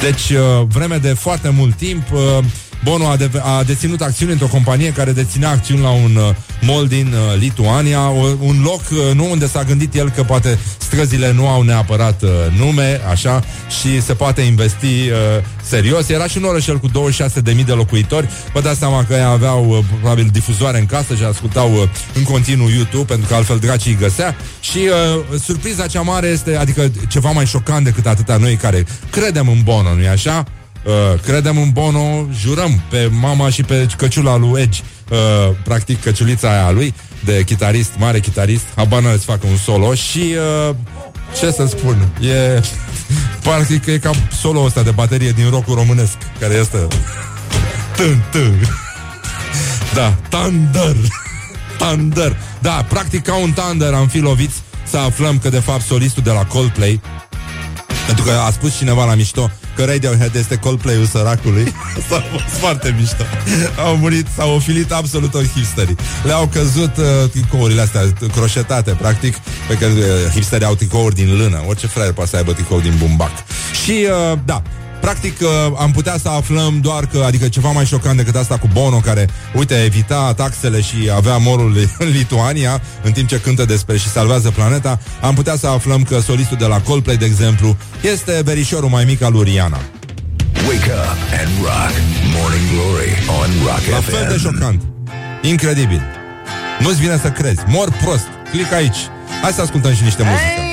Deci, uh, vreme de foarte mult timp, uh, Bono a, de- a deținut acțiuni într-o companie care deținea acțiuni la un uh, mall din uh, Lituania, o, un loc uh, nu unde s-a gândit el că poate străzile nu au neapărat uh, nume, așa, și se poate investi uh, serios. Era și un orășel cu 26.000 de locuitori. Vă dați seama că ei aveau uh, probabil difuzoare în casă și ascultau uh, în continuu YouTube, pentru că altfel dracii îi găsea. Și uh, surpriza cea mare este, adică ceva mai șocant decât atâta noi care credem în Bono, nu-i așa? Uh, credem în Bono, jurăm pe mama și pe căciula lui Edge, uh, practic căciulița aia a lui, de chitarist, mare chitarist, habar n-are să facă un solo și uh, ce să spun, e practic e ca solo ăsta de baterie din rockul românesc, care este tân, tân. Da, Thunder. Thunder. Da, practic ca un Thunder am fi loviți să aflăm că de fapt solistul de la Coldplay pentru că a spus cineva la mișto că Radiohead este Coldplay-ul săracului. Asta a fost foarte mișto. Au murit, s-au ofilit absolut toți hipsterii. Le-au căzut uh, tricourile astea croșetate, practic, pe care uh, hipsterii au tricouri din lână. Orice fraier poate să aibă tricou din bumbac. Și, uh, da, Practic uh, am putea să aflăm doar că, adică ceva mai șocant decât asta cu Bono, care, uite, evita taxele și avea morul în Lituania, în timp ce cântă despre și salvează planeta, am putea să aflăm că solistul de la Coldplay, de exemplu, este verișorul mai mic al lui Rihanna. Wake up and rock. Morning Glory on Rock La FM. fel de șocant. Incredibil. Nu-ți vine să crezi. Mor prost. Click aici. Hai să ascultăm și niște muzică.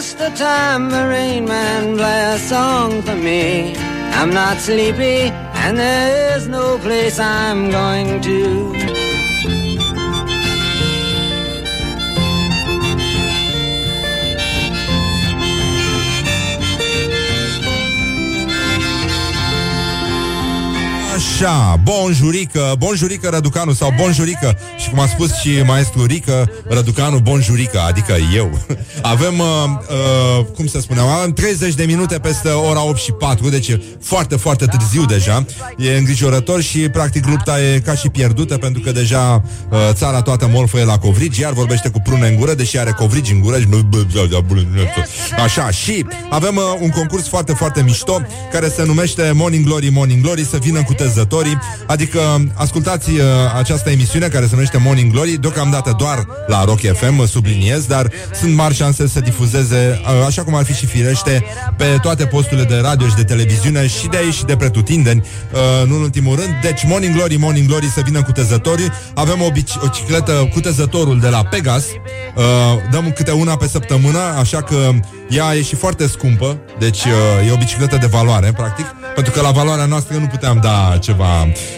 Hey, Mr. Tambourine Man, play a song for me. I'm not sleepy, and there's no place I'm going to. Așa, bonjurică, bonjurică Răducanu sau bonjurică. Și cum a spus și maestru Rică Răducanu, bonjurică, adică eu. Avem, uh, uh, cum să spunem Avem 30 de minute peste ora 8 și 4 Deci e foarte, foarte târziu deja. E îngrijorător și practic lupta e ca și pierdută Pentru că deja uh, țara toată molfă e la covrigi Iar vorbește cu prune în gură Deși are covrigi în gură și nu- Așa, și avem uh, un concurs foarte, foarte mișto Care se numește Morning Glory, Morning Glory Să vină cu tezătorii Adică ascultați uh, această emisiune Care se numește Morning Glory. Deocamdată doar la Rock FM, mă subliniez Dar sunt mari șanse să difuzeze uh, Așa cum ar fi și firește Pe toate posturile de radio și de televiziune Și de aici și de pretutindeni. Uh, Nu în ultimul rând Deci Morning Glory, Morning Glory să vină cu tezătorii Avem o, bici- o cicletă cu tezătorul de la Pegas. Uh, Dăm câte una pe săptămână Așa că ea e și foarte scumpă. Deci uh, e o bicicletă de valoare Practic. Pentru că la valoarea noastră nu puteam da ceva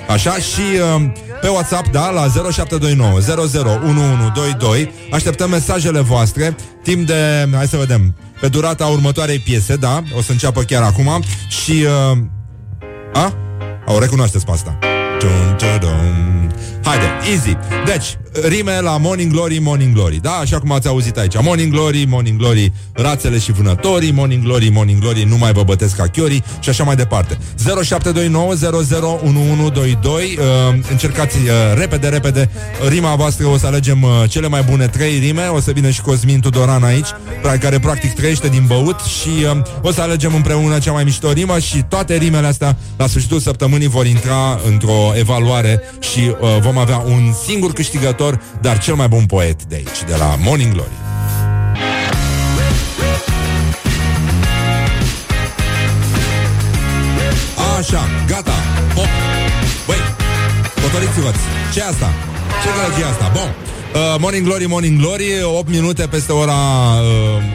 așa și uh, pe WhatsApp, da, la 0729 001122 așteptăm mesajele voastre timp de, hai să vedem, pe durata următoarei piese, da, o să înceapă chiar acum și uh, a? O recunoașteți pe asta. Dun, dun, dun. Haide, easy. Deci, rime la Morning Glory, Morning Glory. Da, așa cum ați auzit aici. Morning Glory, Morning Glory, rațele și vânătorii, Morning Glory, Morning Glory, nu mai vă bătesc ca chiorii și așa mai departe. 0729001122 uh, Încercați uh, repede, repede rima voastră, o să alegem uh, cele mai bune trei rime, o să vină și Cosmin Tudoran aici, pra- care practic trăiește din băut și uh, o să alegem împreună cea mai mișto rimă și toate rimele astea la sfârșitul săptămânii vor intra într-o evaluare și uh, vom avea un singur câștigător, dar cel mai bun poet de aici, de la Morning Glory. Așa, gata. Hop. Băi, potoliți-vă Ce e asta? Ce gălăgie asta? Bun. Uh, morning Glory, Morning Glory 8 minute peste ora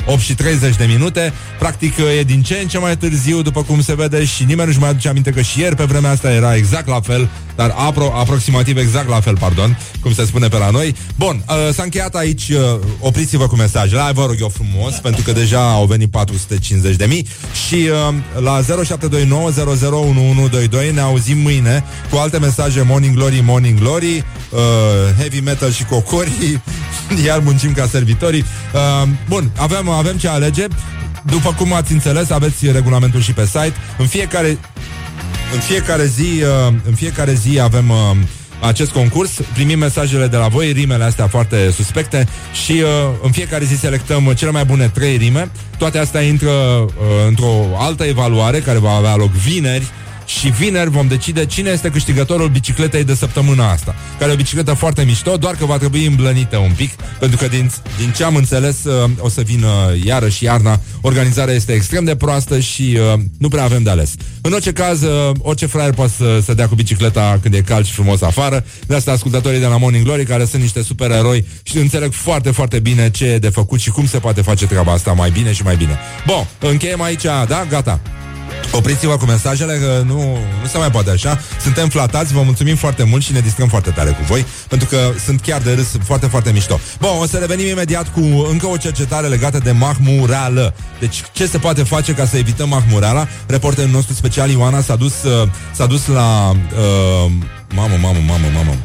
uh, 8 și 30 de minute. Practic uh, e din ce în ce mai târziu După cum se vede și nimeni nu-și mai aduce aminte Că și ieri pe vremea asta era exact la fel Dar apro- aproximativ exact la fel, pardon Cum se spune pe la noi. Bun, uh, s-a încheiat aici uh, Opriți-vă cu mesajele, hai vă rog eu frumos Pentru că deja au venit 450 de mii. Și uh, la 0729 Ne auzim mâine Cu alte mesaje. Morning Glory, Morning Glory uh, Heavy metal și cocori Iar muncim ca servitorii. Uh, Bun, avem, avem ce alege. După cum ați înțeles, aveți regulamentul și pe site. În fiecare în fiecare zi, uh, în fiecare zi avem uh, acest concurs, primim mesajele de la voi, rimele astea foarte suspecte. Și uh, în fiecare zi selectăm cele mai bune trei rime. Toate astea intră uh, într-o altă evaluare care va avea loc vineri și vineri vom decide cine este câștigătorul bicicletei de săptămâna asta. Care e o bicicletă foarte mișto, doar că va trebui îmblănită un pic, pentru că din, din ce am înțeles uh, o să vină iarăși iarna. Organizarea este extrem de proastă și uh, nu prea avem de ales. În orice caz, uh, orice fraier poate să, să dea cu bicicleta când e cald și frumos afară. De asta ascultătorii de la Morning Glory, care sunt niște supereroi și înțeleg foarte, foarte bine ce e de făcut și cum se poate face treaba asta mai bine și mai bine. Bun, încheiem aici, da? Gata. Opriți-vă cu mesajele că nu, nu se mai poate așa. Suntem flatați, vă mulțumim foarte mult Și ne distrăm foarte tare cu voi Pentru că sunt chiar de râs foarte, foarte mișto. Bun, o să revenim imediat cu încă o cercetare Legată de mahmureală Deci ce se poate face ca să evităm mahmureala Reporterul nostru special Ioana s-a dus, uh, s-a dus la uh, Mamă, mamă, mamă, mamă.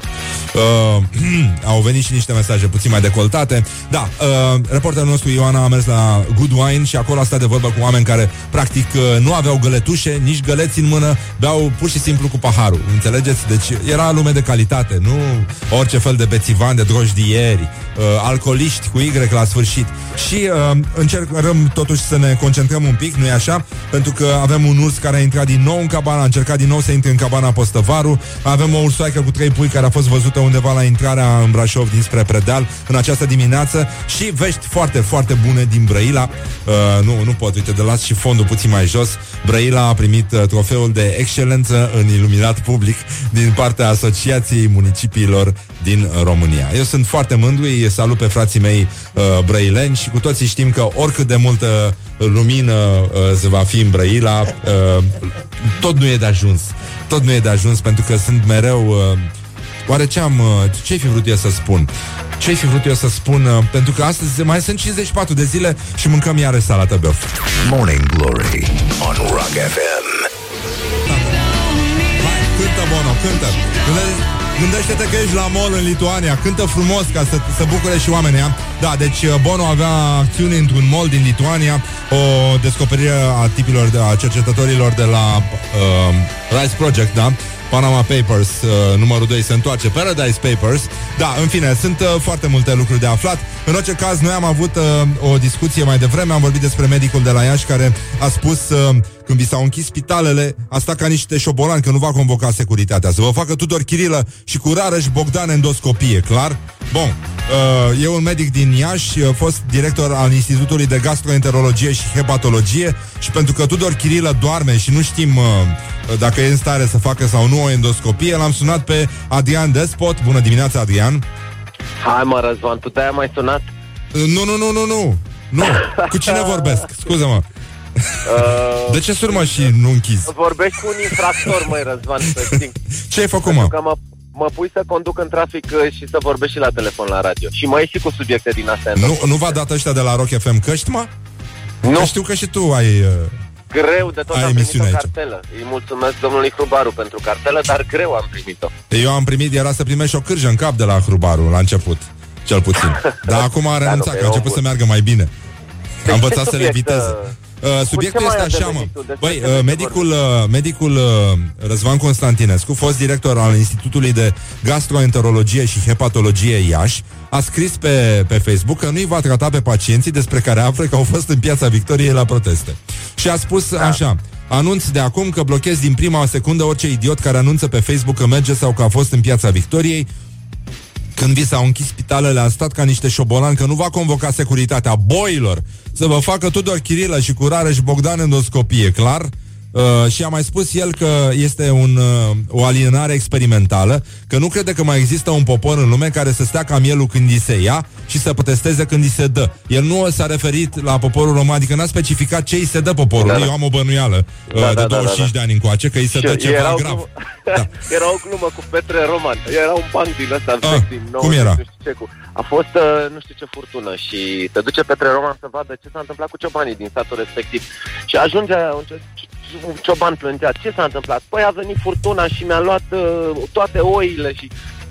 Uh, au venit și niște mesaje puțin mai decoltate. Da, uh, reporterul nostru Ioana a mers la Good Wine și acolo a stat de vorbă cu oameni care practic uh, nu aveau găletușe, nici găleți în mână, beau pur și simplu cu paharul. Înțelegeți? Deci era lume de calitate, nu orice fel de bețivan, de drojdieri, uh, alcooliști cu Y la sfârșit. Și uh, încercăm totuși să ne concentrăm un pic, nu-i așa? Pentru că avem un urs care a intrat din nou în cabana, a încercat din nou să intre în cabana Postăvaru, avem o ursoaică cu trei pui care a fost văzută undeva la intrarea în Brașov dinspre Predeal în această dimineață și vești foarte, foarte bune din Brăila. Uh, nu, nu pot, uite, de las și fondul puțin mai jos. Brăila a primit uh, trofeul de excelență în iluminat public din partea Asociației Municipiilor din România. Eu sunt foarte mândru, îi salut pe frații mei uh, brăileni și cu toții știm că oricât de multă lumină uh, se va fi în Brăila, uh, tot nu e de ajuns. Tot nu e de ajuns pentru că sunt mereu... Uh, Oare ce am... uh, Ce-ai fi vrut eu să spun? Ce-ai fi vrut eu să spun? uh, Pentru că astăzi mai sunt 54 de zile și mâncăm iarăși salată băf. Morning Glory on Rock FM. Hai, cântă, Bono, cântă. Gânde- Gândește-te că ești la mall în Lituania Cântă frumos ca să, să bucure și oamenii ea. Da, deci uh, Bono avea acțiuni într-un mall din Lituania O descoperire a tipilor, de, a cercetătorilor de la uh, Rice Project, da? Panama Papers, uh, numărul 2 se întoarce. Paradise Papers. Da, în fine, sunt uh, foarte multe lucruri de aflat. În orice caz, noi am avut uh, o discuție mai devreme. Am vorbit despre medicul de la Iași Care a spus uh, când vi s-au închis spitalele, a stat ca niște șobolani că nu va convoca securitatea. Să vă facă Tudor Chirilă și cu Rareș Bogdan endoscopie, clar? Bun, uh, e un medic din Iași, uh, fost director al Institutului de Gastroenterologie și Hepatologie și pentru că Tudor Chirilă doarme și nu știm uh, dacă e în stare să facă sau nu o endoscopie, l-am sunat pe Adrian Despot. Bună dimineața, Adrian! Hai mă, Răzvan, tu te-ai mai sunat? Uh, Nu, nu, nu, nu, nu! Nu! Cu cine vorbesc? Scuză-mă! Uh, De ce surmă și nu închizi? vorbești cu un infractor, măi, Răzvan, să știi. Ce ai făcut, mă? Că mă, mă pui să conduc în trafic uh, și să vorbești și la telefon la radio. Și mai și cu subiecte din astea. Nu, nu v-a dat ăștia de la Rock FM căști, mă? Nu. Că știu că și tu ai... Uh, Greu de tot Ai am primit o emisiune aici. cartelă. Îi mulțumesc domnului Hrubaru pentru cartelă, dar greu am primit-o. eu am primit, era să primești o cârjă în cap de la Hrubaru la început, cel puțin. Dar acum a renunțat, nu, că e a început o să bun. meargă mai bine. Deci A învățat ce să subiect, leviteze. Uh, Uh, subiectul ce mai este așa, ai mă. devenit tu? Despre Băi, ce uh, vrei să medicul, uh, medicul uh, Răzvan Constantinescu, fost director al Institutului de Gastroenterologie și Hepatologie Iași, a scris pe, pe Facebook că nu-i va trata pe pacienții despre care află că au fost în piața Victoriei la proteste. Și a spus Da. așa, Anunț de acum că blochez din prima secundă orice idiot care anunță pe Facebook că merge sau că a fost în piața Victoriei când vi s-au închis spitalele, a stat ca niște șobolani că nu va convoca securitatea boilor să vă facă Tudor Chirilă și cu Rareș Bogdan endoscopie, clar? Uh, și a mai spus el că este un, uh, o alienare experimentală, că nu crede că mai există un popor în lume care să stea ca mielul când îi se ia și să protesteze când îi se dă. El nu s-a referit la poporul român, adică n-a specificat ce îi se dă poporul. Da, da. Eu am o bănuială uh, Da, de da, da, 25 da, da. de ani încoace că îi se Și dă ceva era o grav. glumă- era o glumă cu Petre Roman. Era un banc din ăsta Ah, vechi din nou. cum era? Nu știu ce, cu... A fost uh, nu știu ce furtună și te duce Petre Roman să vadă ce s-a întâmplat cu ciobanii din satul respectiv. Și ajunge un, ce- un cioban plângea. Ce s-a întâmplat? Păi a venit furtuna și mi-a luat uh, toate oile și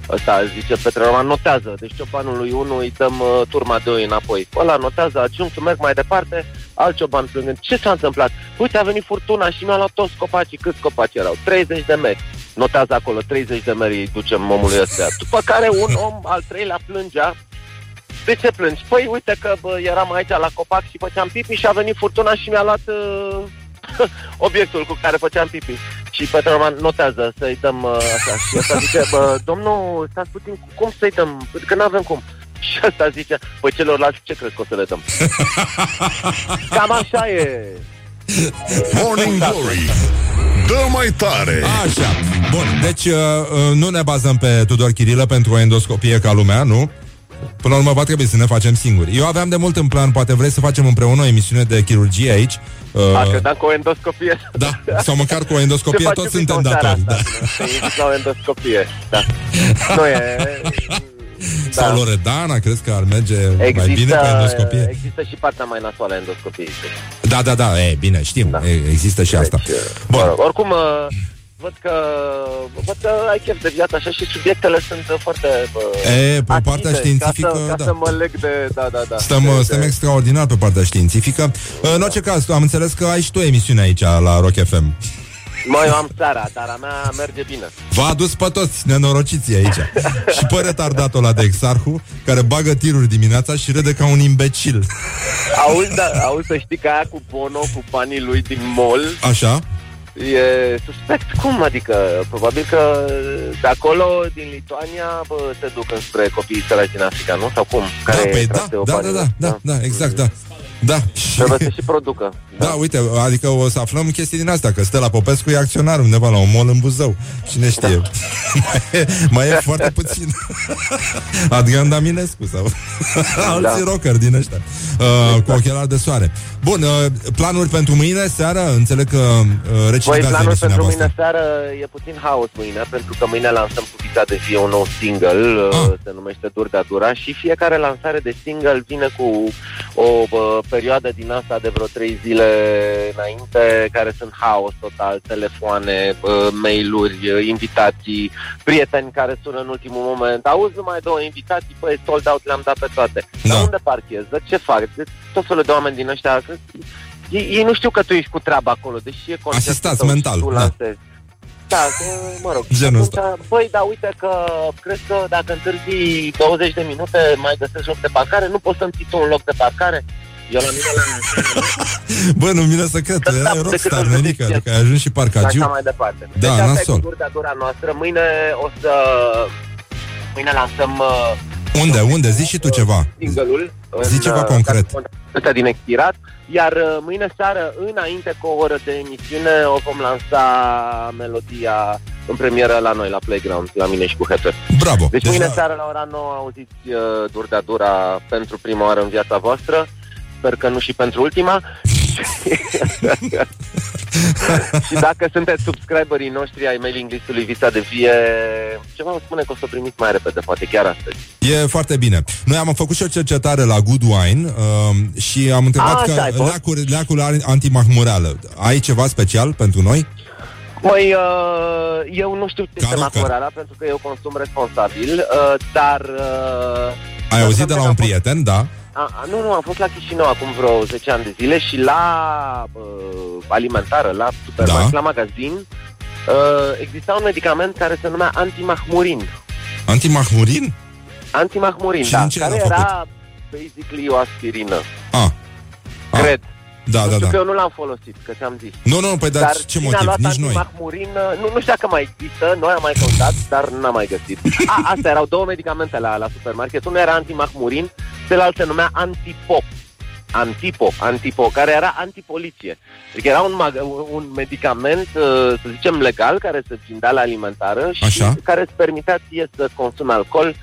Ăsta zice Petre Roman, notează. Deci ciobanului 1 îi dăm uh, turma de oi înapoi. Ăla notează adjunctul, merg mai departe, alt cioban plângând. Ce s-a întâmplat? Uite, a venit furtuna și mi-a luat toți copacii. Câți copaci erau? 30 de metri. Notează acolo, 30 de metri îi ducem omului ăsta. După care un om al treilea plângea. De ce plângi? Păi uite că bă, eram aici la copac și făceam pipi și a venit furtuna și mi-a luat uh, obiectul cu care făceam pipi. Și Petre Roman notează să-i dăm uh, așa. Și ăsta zice, bă, domnul, stați puțin, cum să-i dăm? Că nu avem cum. Și ăsta zice, păi celorlalți ce crezi că o să le dăm? Cam așa e. Morning Glory Dă mai tare Așa. Bun, deci uh, uh, nu ne bazăm pe Tudor Chirilă pentru o endoscopie ca lumea, nu? Până la urmă va trebui să ne facem singuri. Eu aveam de mult în plan, poate vrei să facem împreună o emisiune de chirurgie aici. Uh, A, credeam că o endoscopie. da, sau măcar cu o endoscopie, Ce toți facem suntem în seara datori. Da. asta? Să invit la o endoscopie. Da. Nu e... Sau Da. Loredana, crezi că ar merge mai Există, bine pe endoscopie? există și partea mai nasoală a endoscopiei. Da, da, da, e, bine, știm, Da. e, există și asta. Deci, Bun. mă rog, oricum, uh, văd că, văd că ai chef de viață așa și subiectele sunt uh, foarte uh, E, pe atinte, partea științifică, ca să, ca da. să mă leg de, da, da, da. Stăm, de, uh, stăm extraordinar pe partea științifică. Uh, În orice caz, tu am înțeles că ai și tu emisiune aici la Rock FM. Mă, eu am seara, dar a mea merge bine. V-a adus pe toți nenorociții aici. și pe retardatul ăla de exarhu, care bagă tiruri dimineața și râde ca un imbecil. Auzi, da, auzi să știi că aia cu Bono, cu banii lui din mall, Așa? E suspect. Cum? Adică, probabil că de acolo, din Lituania, bă, se duc înspre copiii săraci din Africa, nu? Sau cum? Da, Care păi da, traseul da, da, banilor? da, da, da, exact, da. Da, și... Trebuie să și producă. Da, uite, adică o să aflăm chestii din astea Că Stella Popescu e acționar undeva la un mall în Buzău. Cine știe? Da. mai, e, mai e foarte puțin. Adrian Daminescu Sau alții Da. rocker din ăștia uh, Cu ochelari de soare. Bun, uh, planuri pentru mâine, seară? Înțeleg că uh, Voi recidivează planul emisiunea pentru voastră. mâine seară e puțin haos mâine, pentru că mâine lansăm cu Vita de Vie un nou single, Ah. uh, se numește Dur de Dura și fiecare lansare de single vine cu o uh, perioadă din asta de vreo trei zile înainte, care sunt haos total, telefoane, uh, mail-uri, uh, invitații, prieteni care sună în ultimul moment, auzi numai două invitații, păi sold out le-am dat pe toate. Da. Dar unde parchez? Dar ce fac? De tot felul de oameni din ăștia, că ei, ei nu știu că tu ești cu treaba acolo, deși e concertul Asistați tău și mental, tu da. lansezi. Da, că, mă rog. Genul Și atunci, Băi, dar uite că crezi că dacă întârzi 20 de minute mai găsești loc de parcare, nu poți să-mi ții tu un loc de parcare? Eu la mine la Bă, nu vine să cred, tu erai Da, rockstar, decât nenică să Adică ai ajuns și și parcagiu așa mai departe. Da, deci asta nasol. e cu durda dura noastră. Mâine o să... Mâine lansăm uh, Unde, unde? Zici și tu ceva single-ul. Zi în, ceva uh, concret. Ăsta din expirat. Iar uh, mâine seară, înainte cu o oră de emisiune, o vom lansa melodia în premieră la noi, la Playground, la mine și cu Hefe. Bravo Deci mâine Deja- seară la ora 9 auziți uh, Durdea Dura pentru prima oară în viața voastră. Sper că nu și pentru ultima. și dacă sunteți subscriberii noștri ai mailing listului Visa de Vie, ceva îmi spune că o să o primiți mai repede, poate chiar astăzi. E foarte bine. Noi am făcut și o cercetare la Good Wine uh, și am întrebat A, că așa ai fost? leacul, leacul are antimahmureală. Ai ceva special pentru noi? Măi, uh, eu nu știu ce Ca este rocker. naturala, pentru că eu consum responsabil, uh, dar... Uh, Ai dar auzit de am la un fost- prieten, da? A, a, nu, nu, am fost la Chișinău acum vreo 10 ani de zile și la uh, alimentară, la supermarket, Da. la magazin, uh, exista un medicament care se numea antimahmurin. Antimahmurin? Antimahmurin, Și da, din ce care l-a făcut? era basically o aspirină. Ah. Cred. Da, nu da, știu da. că eu nu l-am folosit, că ți-am zis. Nu, nu, păi dar, ce cine a motiv? luat Nici noi. antimahmurin, nu, nu știu dacă mai există, noi am mai căutat, dar n-am mai găsit. A, astea erau două medicamente la, la supermarket. Unul era antimahmurin, celălalt se numea antipop. Antipo, antipo, care era antipoliție. Adică era un, mag- un medicament, uh, să zicem, legal, care se vindea la alimentară și Așa. care îți permitea ție să consumi alcool, uh,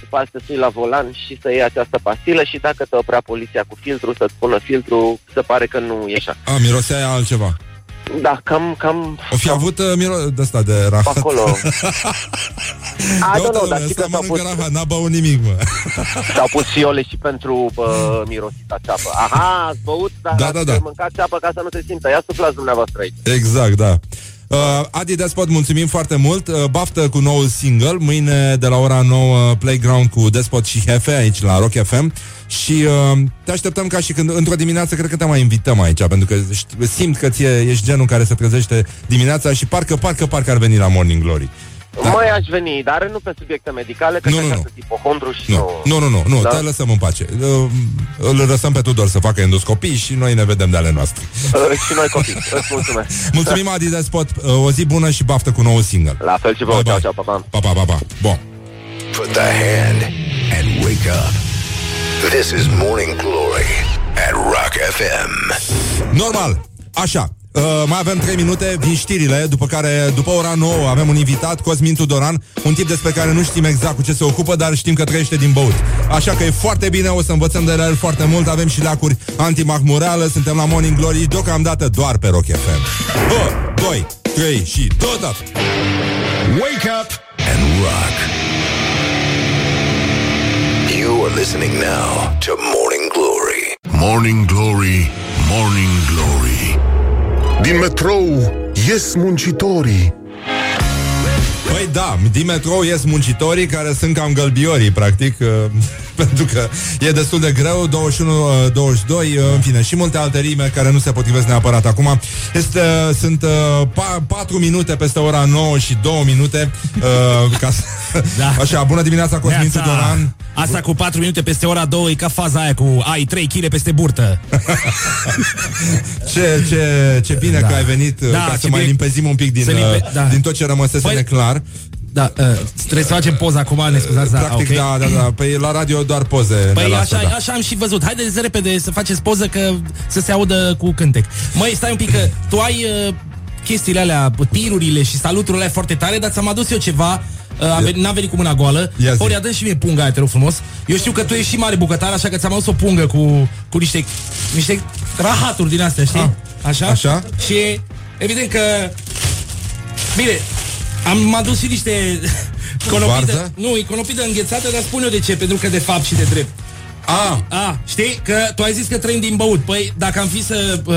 după aceea să sui la volan și să iei această pastilă și dacă te oprea poliția cu filtru, să-ți pună filtru, se pare că nu e așa. A, mirosea aia altceva. Da, cam, cam O fi avut uh, miro de asta de rahat. acolo. A, Ia nu, uite, nu, dar domnule, știi că ăsta s-au pus, mănâncă rahat, n-a băut nimic, mă. s-au pus fiole și pentru uh, mirosita ceapă. Aha, ați băut, dar Da, ați da, da. mâncat ceapă ca să nu se simtă. Ia suflați dumneavoastră aici. Exact, da. Uh, Adi Despot, mulțumim foarte mult. Uh, Baftă cu noul single Mâine de la ora 9 Playground cu Despot și Hefe Aici la Rock FM Și uh, te așteptăm ca și când Într-o dimineață cred că te mai invităm aici Pentru că ști- simt că ție ești genul care se trezește dimineața Și parcă, parcă, parcă ar veni la Morning Glory Da. Mai aș veni, dar nu pe subiecte medicale, că Nu, nu, nu, nu, nu. sunt ipohondru și Nu, nu, nu, nu, nu Da? te lăsăm în pace uh, Îl lăsăm pe Tudor să facă endoscopii Și noi ne vedem de ale noastre Uh, și noi copii. Îți mulțumesc. Mulțumim Adi Despot uh, O zi bună și baftă cu noul single La fel și vouă. Ceau, ceau, pa, pa. Pa, pa, pa, pa. Bun Put the hand and wake up. This is Morning Glory at Rock FM. Normal, așa Uh, mai avem 3 minute, vin știrile După care, după ora 9, avem un invitat Cosmin Tudoran, un tip despre care nu știm exact cu ce se ocupă Dar știm că trăiește din băut Așa că e foarte bine, o să învățăm de la el foarte mult Avem și leacuri antimahmureală Suntem la Morning Glory, deocamdată doar pe Rock FM Bă, 2, 3 și tot up Wake up and rock. You are listening now to Morning Glory. Morning Glory, Morning Glory. Din metrou ies muncitorii. Păi da, din metrou ies muncitorii care sunt cam gălbiorii, practic, uh, pentru că e destul de greu, 21, uh, 22, uh, în fine, și multe alte rime care nu se potrivesc neapărat acum. Este, sunt uh, pa, 4 minute peste ora 9 și 2 minute. Uh, ca să, Da. Așa, bună dimineața, Cosmin Neața. Tudoran. Asta cu 4 minute peste ora 2 e ca faza aia cu ai 3 kg peste burtă. Ce, ce, ce bine Da. că ai venit uh, Da, ca ce să mai bine. limpezim un pic din, Să limpe- uh, da. din tot ce rămăsese Păi- neclar. Da, uh, trebuie să facem poza acum, ne scuzați, da, Practic, ok. da, da, da. Păi la radio doar poze Păi ne lasă, așa, da. așa am și văzut. Haideți repede să faceți poză că să se audă cu cântec. Măi, stai un pic că tu ai uh, chestiile alea, tirurile și saluturile alea foarte tare, dar ți-am adus eu ceva Uh, a venit, n-a venit cu mâna goală Ia zi. Ori ia dă și mie punga aia, te rog frumos Eu știu că tu ești și mare bucătar Așa că ți-am adus o pungă cu, cu niște Niște rahaturi din astea, știi? Așa? Așa. Și evident că Bine, am adus și niște conopidă, Varză? Nu, e conopidă înghețată Dar spun eu de ce, pentru că de fapt și de drept A, a, știi? Că tu ai zis că trăim din băut. Păi, dacă am fi să uh,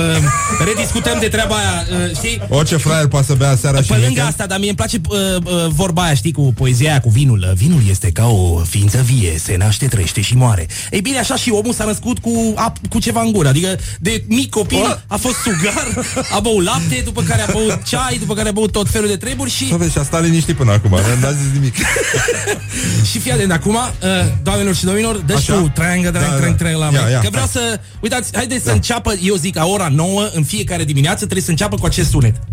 rediscutăm de treaba aia, uh, știi? orice fraier poate să bea seara și Pe lângă weekend. asta, dar mie îmi place uh, uh, vorba aia, știi, cu poezia aia, cu vinul. Vinul este ca o ființă vie, se naște, trăiește și moare. Ei bine, așa și omul s-a născut cu, ap, cu ceva în gură. Adică, de mic copil, a fost sugar, a băut lapte, după care a băut ceai, după care a băut tot felul de treburi și... Să vezi, și a stat liniștit până acum, n-a zis nimic. Și fii atent, acum, uh, doamnelor și domnilor, dă Așa? tu trangă, Da, trang, da. trang, trang la Ia, mine. ia, Că vreau hai. să... Uitați, haideți să înceapă, eu zic, la ora 9, în fiecare dimineață, trebuie să înceapă cu acest sunet.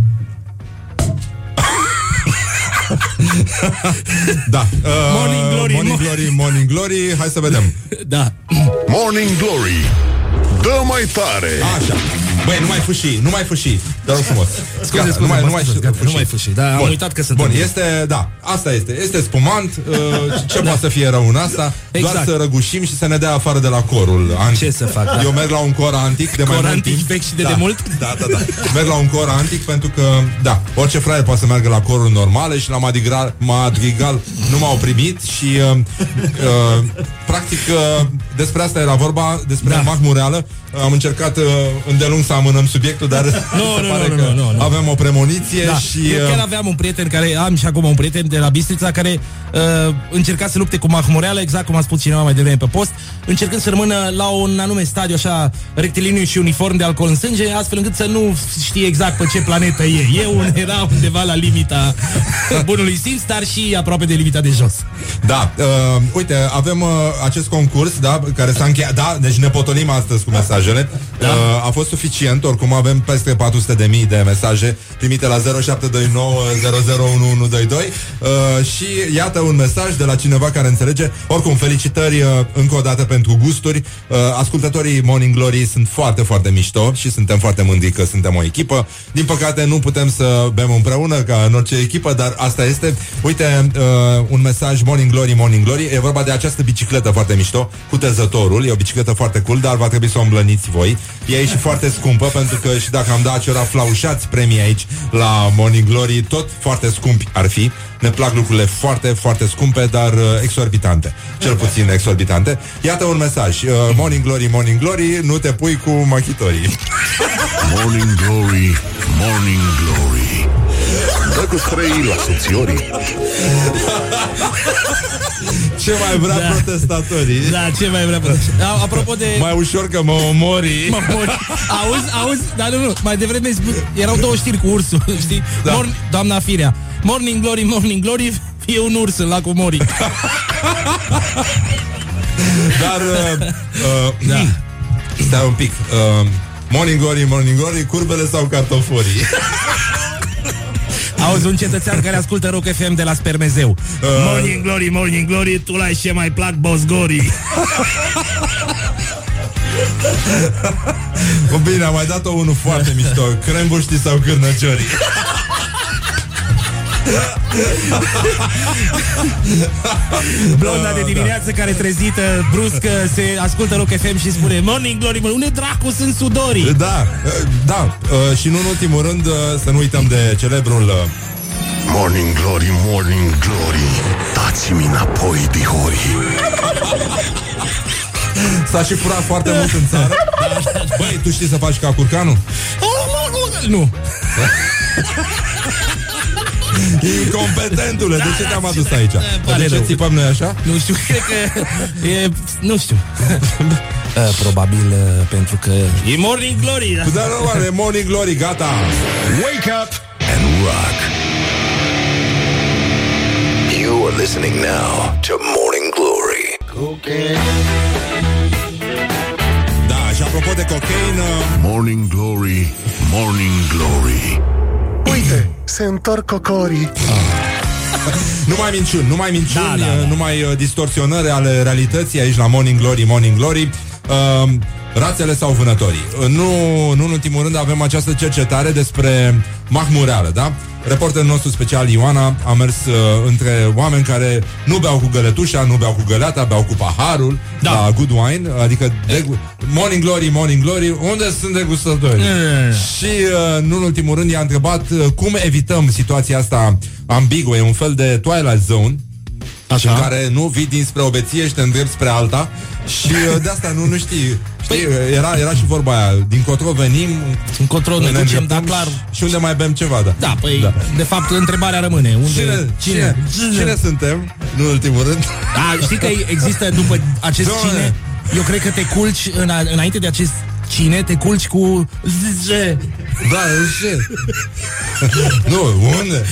Da. Uh, Morning Glory, Morning mo- Glory, Morning Glory. Hai să vedem. Da. Morning Glory Dă mai tare Așa. Băi, nu mai fâși, nu mai fâși. Te rog frumos. Scuze, Gata, scuze, nu mai, mă nu mai, scuzați, gata, nu mai fâși. Da, am uitat că sunt Bun, în- este, da, asta este. Este spumant. Uh, ce poate să fie rău în asta? Exact. Doar să răgușim și să ne dea afară de la corul antic. Ce să fac, da. Eu merg la un cor antic de mai Cor mult antic timp. vechi și de da. demult? Da, da, da. Merg la un cor antic pentru că, da, orice fraier poate să meargă la corul normale și la madrigal, madrigal nu m-au primit și uh, uh, practic uh, despre asta era vorba, despre Da. da. mahmureală. Am încercat uh, îndelung să amânăm subiectul, dar Nu, se nu, pare nu, că nu, nu, nu. avem o premoniție Da. și... Eu chiar uh, aveam un prieten care am și acum un prieten de la Bistrița care uh, încerca să lupte cu mahmureală, exact cum a spus cineva mai devreme pe post, încercând să rămână la un anume stadiu așa rectiliniu și uniform de alcool în sânge, astfel încât să nu știe exact pe ce planetă e. Eu era undeva la limita bunului simț, dar și aproape de limita de jos. Da, uh, uite, avem uh, acest concurs, da, care s-a încheiat, da, deci ne potolim astăzi cu mesajele. Da. Uh, a fost suficient, oricum avem peste 400 de mii de mesaje primite la 0729 001122 uh, și iată un mesaj de la cineva care înțelege. Oricum, felicitări uh, încă o dată pentru gusturi. Uh, ascultătorii Morning Glory sunt foarte, foarte mișto și suntem foarte mândri că suntem o echipă. Din păcate nu putem să bem împreună ca în orice echipă, dar asta este. Uite, uh, un mesaj Morning Glory, Morning Glory. E vorba de această bicicletă foarte mișto cu tezătorul. E o bicicletă foarte cool, dar va trebui să o îmblăniți voi. E și foarte scumpă pentru că și dacă am dat ceva flaușați premii aici la Morning Glory, tot foarte scumpi ar fi. Ne plac lucrurile foarte, foarte scumpe, dar uh, exorbitante. Cel puțin exorbitante. Iată un mesaj. Uh, morning Glory, Morning Glory, nu te pui cu machitorii. Morning Glory Morning Glory Dă cu străii la subțiorii Ce mai vrea Da. protestatorii? Da, ce mai vrea pe A- Apropo de... Mai ușor că mă omori. Mă mor. Auzi, auzi, dar nu, nu, mai devreme sp- erau două știri cu ursul, știi? Da. Morn, doamna Firea, Morning Glory, Morning Glory, e un urs în lacul Mori. Dar uh, uh, Da. Stai un pic uh, Morning Glory, Morning Glory Curbele sau cartoforii Auzi, un cetățean care ascultă Rock FM de la Spermezeu. Uh. Morning Glory, Morning Glory, tu la ce mai plac Bosgori. Bă, Bine, am mai dat-o unul foarte mișto Crembuștii sau cârnăciorii Blonda de dimineață care trezită bruscă se ascultă Rock FM și spune Morning Glory, mă, unde dracu sunt sudorii? Da, uh, da uh, Și nu în ultimul rând uh, Să nu uităm de celebrul uh, Morning Glory, Morning Glory Dați-mi înapoi, dihorii S-a și furat foarte mult în țară Băi, tu știi să faci ca curcanul? Nu. Incompetentule, de ce te-am adus aici? pare De ce rău. țipăm noi așa? Nu știu, cred că e... Nu știu. Uh, probabil uh, pentru că e Morning Glory. Da? Da, normal, e Morning Glory, gata Wake up and rock. You are listening now to Morning Glory. Da, și apropo de cocaine Morning Glory, Morning Glory. Uite, se întorc cocorii. Nu mai minciuni, nu mai minciuni, Da, da, da. nu mai uh, distorsionări ale realității aici la Morning Glory, Morning Glory. Uh, rațele sau vânătorii. Uh, Nu, nu în ultimul rând avem această cercetare despre mahmureală, da? Reporterul nostru special Ioana a mers uh, între oameni care nu beau cu găletușa, nu beau cu găleata, beau cu paharul Da. la good wine, adică de, Morning Glory, Morning Glory, unde sunt degustători? Și uh, nu în ultimul rând i-a întrebat uh, cum evităm situația asta ambiguă, e un fel de Twilight Zone, Așa. în care nu vii dinspre o beție și te îndrepti spre alta și uh, de asta nu, nu știi. Știi, Păi- era, era și vorba aia, din cotro venim, Încotro ne ducem, îndreptăm dar clar... și unde mai bem ceva, da. Da, păi, da. de fapt, întrebarea rămâne. Unde, Cine, cine, cine suntem, nu în ultimul rând? Da, știi că există după acest Doamne. cine Eu cred că te culci în, Înainte de acest cine Te culci cu zice Da, ce? nu, unde?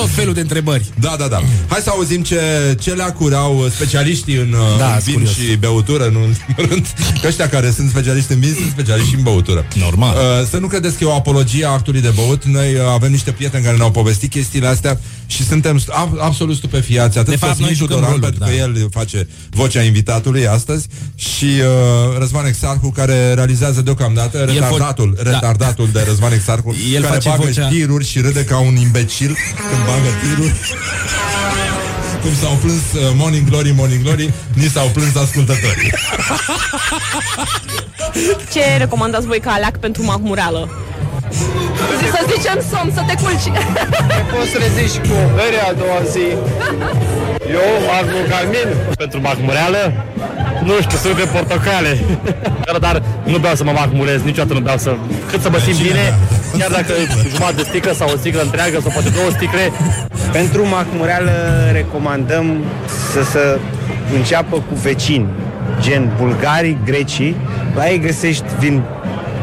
Tot felul de întrebări Da, da, da. Hai să auzim ce, ce leacuri au specialiștii în, uh, Da, în sunt vin curios. și băutură, nu în ultimul rând. Că ăștia care sunt specialiști în vin sunt specialiști și în băutură. Normal. Uh, să nu credeți că e o apologie a actului de băut. Noi uh, avem niște prieteni care ne-au povestit chestiile astea și suntem st- ab- absolut stupefiați. Atât De fapt, Cosmin noi jucăm Tudoran, roluri, pentru că da. el face vocea invitatului astăzi și uh, Răzvan Exarcu care realizează deocamdată El retardatul, fo- da. retardatul de Răzvan Exarcu El care face bagă vocea- tiruri și râde ca un imbecil când bagă tiruri. Cum s-au plâns uh, Morning Glory, Morning Glory, ni s-au plâns ascultătorii. Ce recomandați voi ca aleac pentru mahmureală? Să zicem somn, să te culci. Poți să reziști cu o bere a doua zi. Eu aș mânca min pentru mahmureală. Nu știu, sunt de portocale. Dar nu beau să mă mahmurez, niciodată nu beau să... Cât să mă simt bine, chiar dacă jumătate de sticlă sau o sticlă întreagă sau poate două sticle, Pentru mahmureală recomandăm să se înceapă cu vecini, gen bulgarii, grecii. La ei găsești vin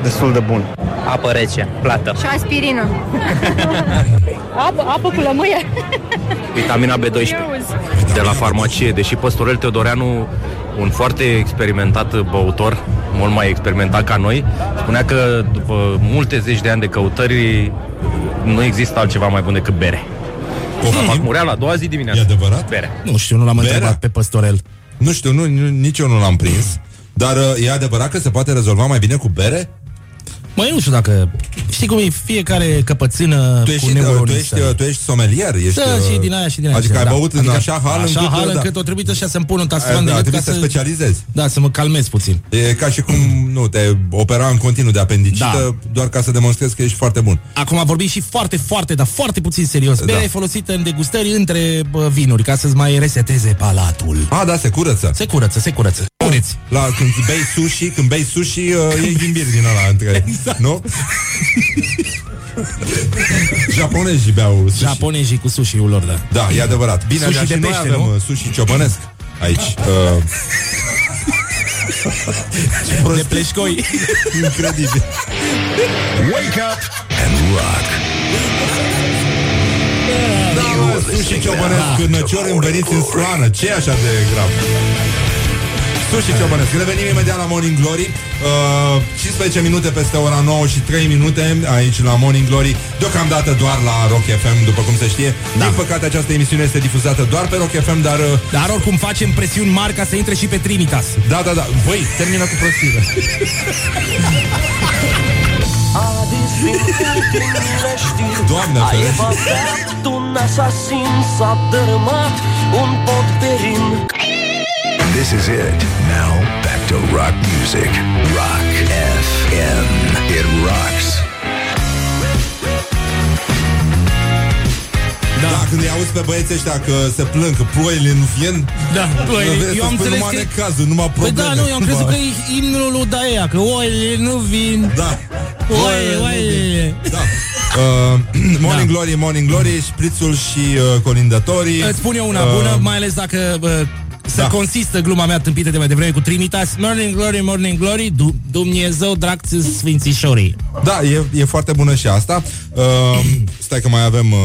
destul de bun. Apă rece, plată. Și aspirină. Apă, apă cu lămâie. Vitamina B12 de la farmacie, deși Păstorel Teodoreanu, un foarte experimentat băutor, mult mai experimentat ca noi, spunea că după multe zeci de ani de căutări nu există altceva mai bun decât bere. La murea la a doua zi dimineața. E adevărat? Bere. Nu știu, nu l-am Berea? întrebat pe păstorel Nu știu, nu, nu, nici eu nu l-am prins. Dar uh, e adevărat că se poate rezolva mai bine cu bere? Măi, nu știu dacă... Știi cum e fiecare căpățână Tu ești, cu uh, tu neuronii ești, săi. uh, tu ești somelier ești, Da, uh, și din aia și din aia. Adică și ai da. băut în așa hal așa încât, hal da. încât o trebuie așa să-mi pun un Ai- tasturan de da, gât trebuie ca să specializezi. Da, să mă calmez puțin. E ca și cum, nu, te opera în continuu de apendicită Da. doar ca să demonstrezi că ești foarte bun. Acum vorbim și foarte, foarte, dar foarte puțin serios. Da. Berea e folosită în degustări între bă, vinuri, ca să-ți mai reseteze palatul. A, da, se curăță. Se curăță, se curăță. Puneți. La, când bei sushi, când bei sushi, uh, e ghimbir din ăla între, Exact. nu? Japonezii beau sushi. Japonezii cu sushi-ul lor, da. Da, e adevărat. Bine, Sushi dar și de noi pește, avem nu? uh, sushi ciobănesc aici. Uh, De pleșcoi. incredibil. Wake up and rock. Da, mă, sushi ciobănesc în năciori înveniți în sloană. ce e așa de grav? Sushi ciobănesc. Revenim imediat la Morning Glory. Uh, 15 minute peste ora 9 și 3 minute aici la Morning Glory. Deocamdată doar la Rock FM, după cum se știe. Da. Din păcate, această emisiune este difuzată doar pe Rock FM, dar... Uh, Dar oricum facem presiuni mari ca să intre și pe Trinitas. da, da, da. Băi, termină cu prostire. Doamne, A ferește. evadat un asasin S-a dărâmat un pod perin This is it. Now back to rock music. Rock FM. It rocks. Da. da, când îi auzi pe băieții ăștia că se plâng, că ploile nu vin Da, ploile. Vrei Eu să am spui înțeles numai că- necazuri, numai Păi probleme da, nu, eu am crezut că e imnul lui Daea, că oile nu vin. Da Oile, oile. Da Uh, morning Da. Glory, Morning Glory, șprițul și uh, colindătorii. Îți spun eu una Uh, bună, mai ales dacă uh, să da. consistă gluma mea tâmpită de mai devreme cu Trinitas. Morning Glory, Morning Glory, du- Dumnezeu drag sfințișorii. Da, e, e foarte bună și asta. Uh, stai că mai avem... Uh,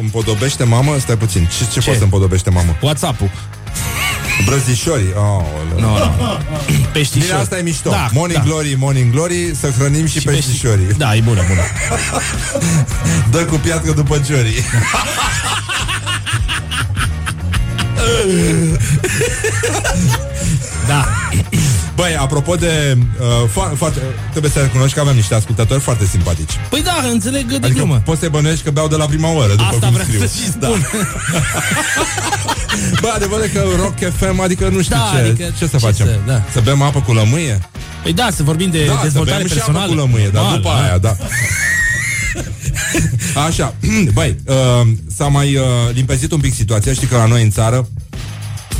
împodobește mamă? Stai puțin. Ce, ce, Ce? poate să împodobește mamă? WhatsApp-ul. Brăzișorii. Oh, Nu, nu. Peștișori. Bine, asta e mișto. Da, morning da. Glory, Morning Glory, să hrănim și, Și peștișorii. pești- Da, e bună, bună. Dă cu piatră după ciorii. Da. Băi, apropo de... Uh, fo- foarte, trebuie să recunoști că avem niște ascultători foarte simpatici. Păi da, înțeleg de Adică glumă. poți să-i bănuiești că beau de la prima oră, după Asta cum vreau scriu. să și spun. Bă, adevărul e că Rock FM, adică nu știu Da, ce, adică ce să ce facem. să- da. Să bem apă cu lămâie? Păi da, să vorbim de da, dezvoltare să bem și apă personală. cu lămâie, dar Normal, după da. aia, da. Așa, băi, uh, s-a mai uh, limpezit un pic situația, știi că la noi în țară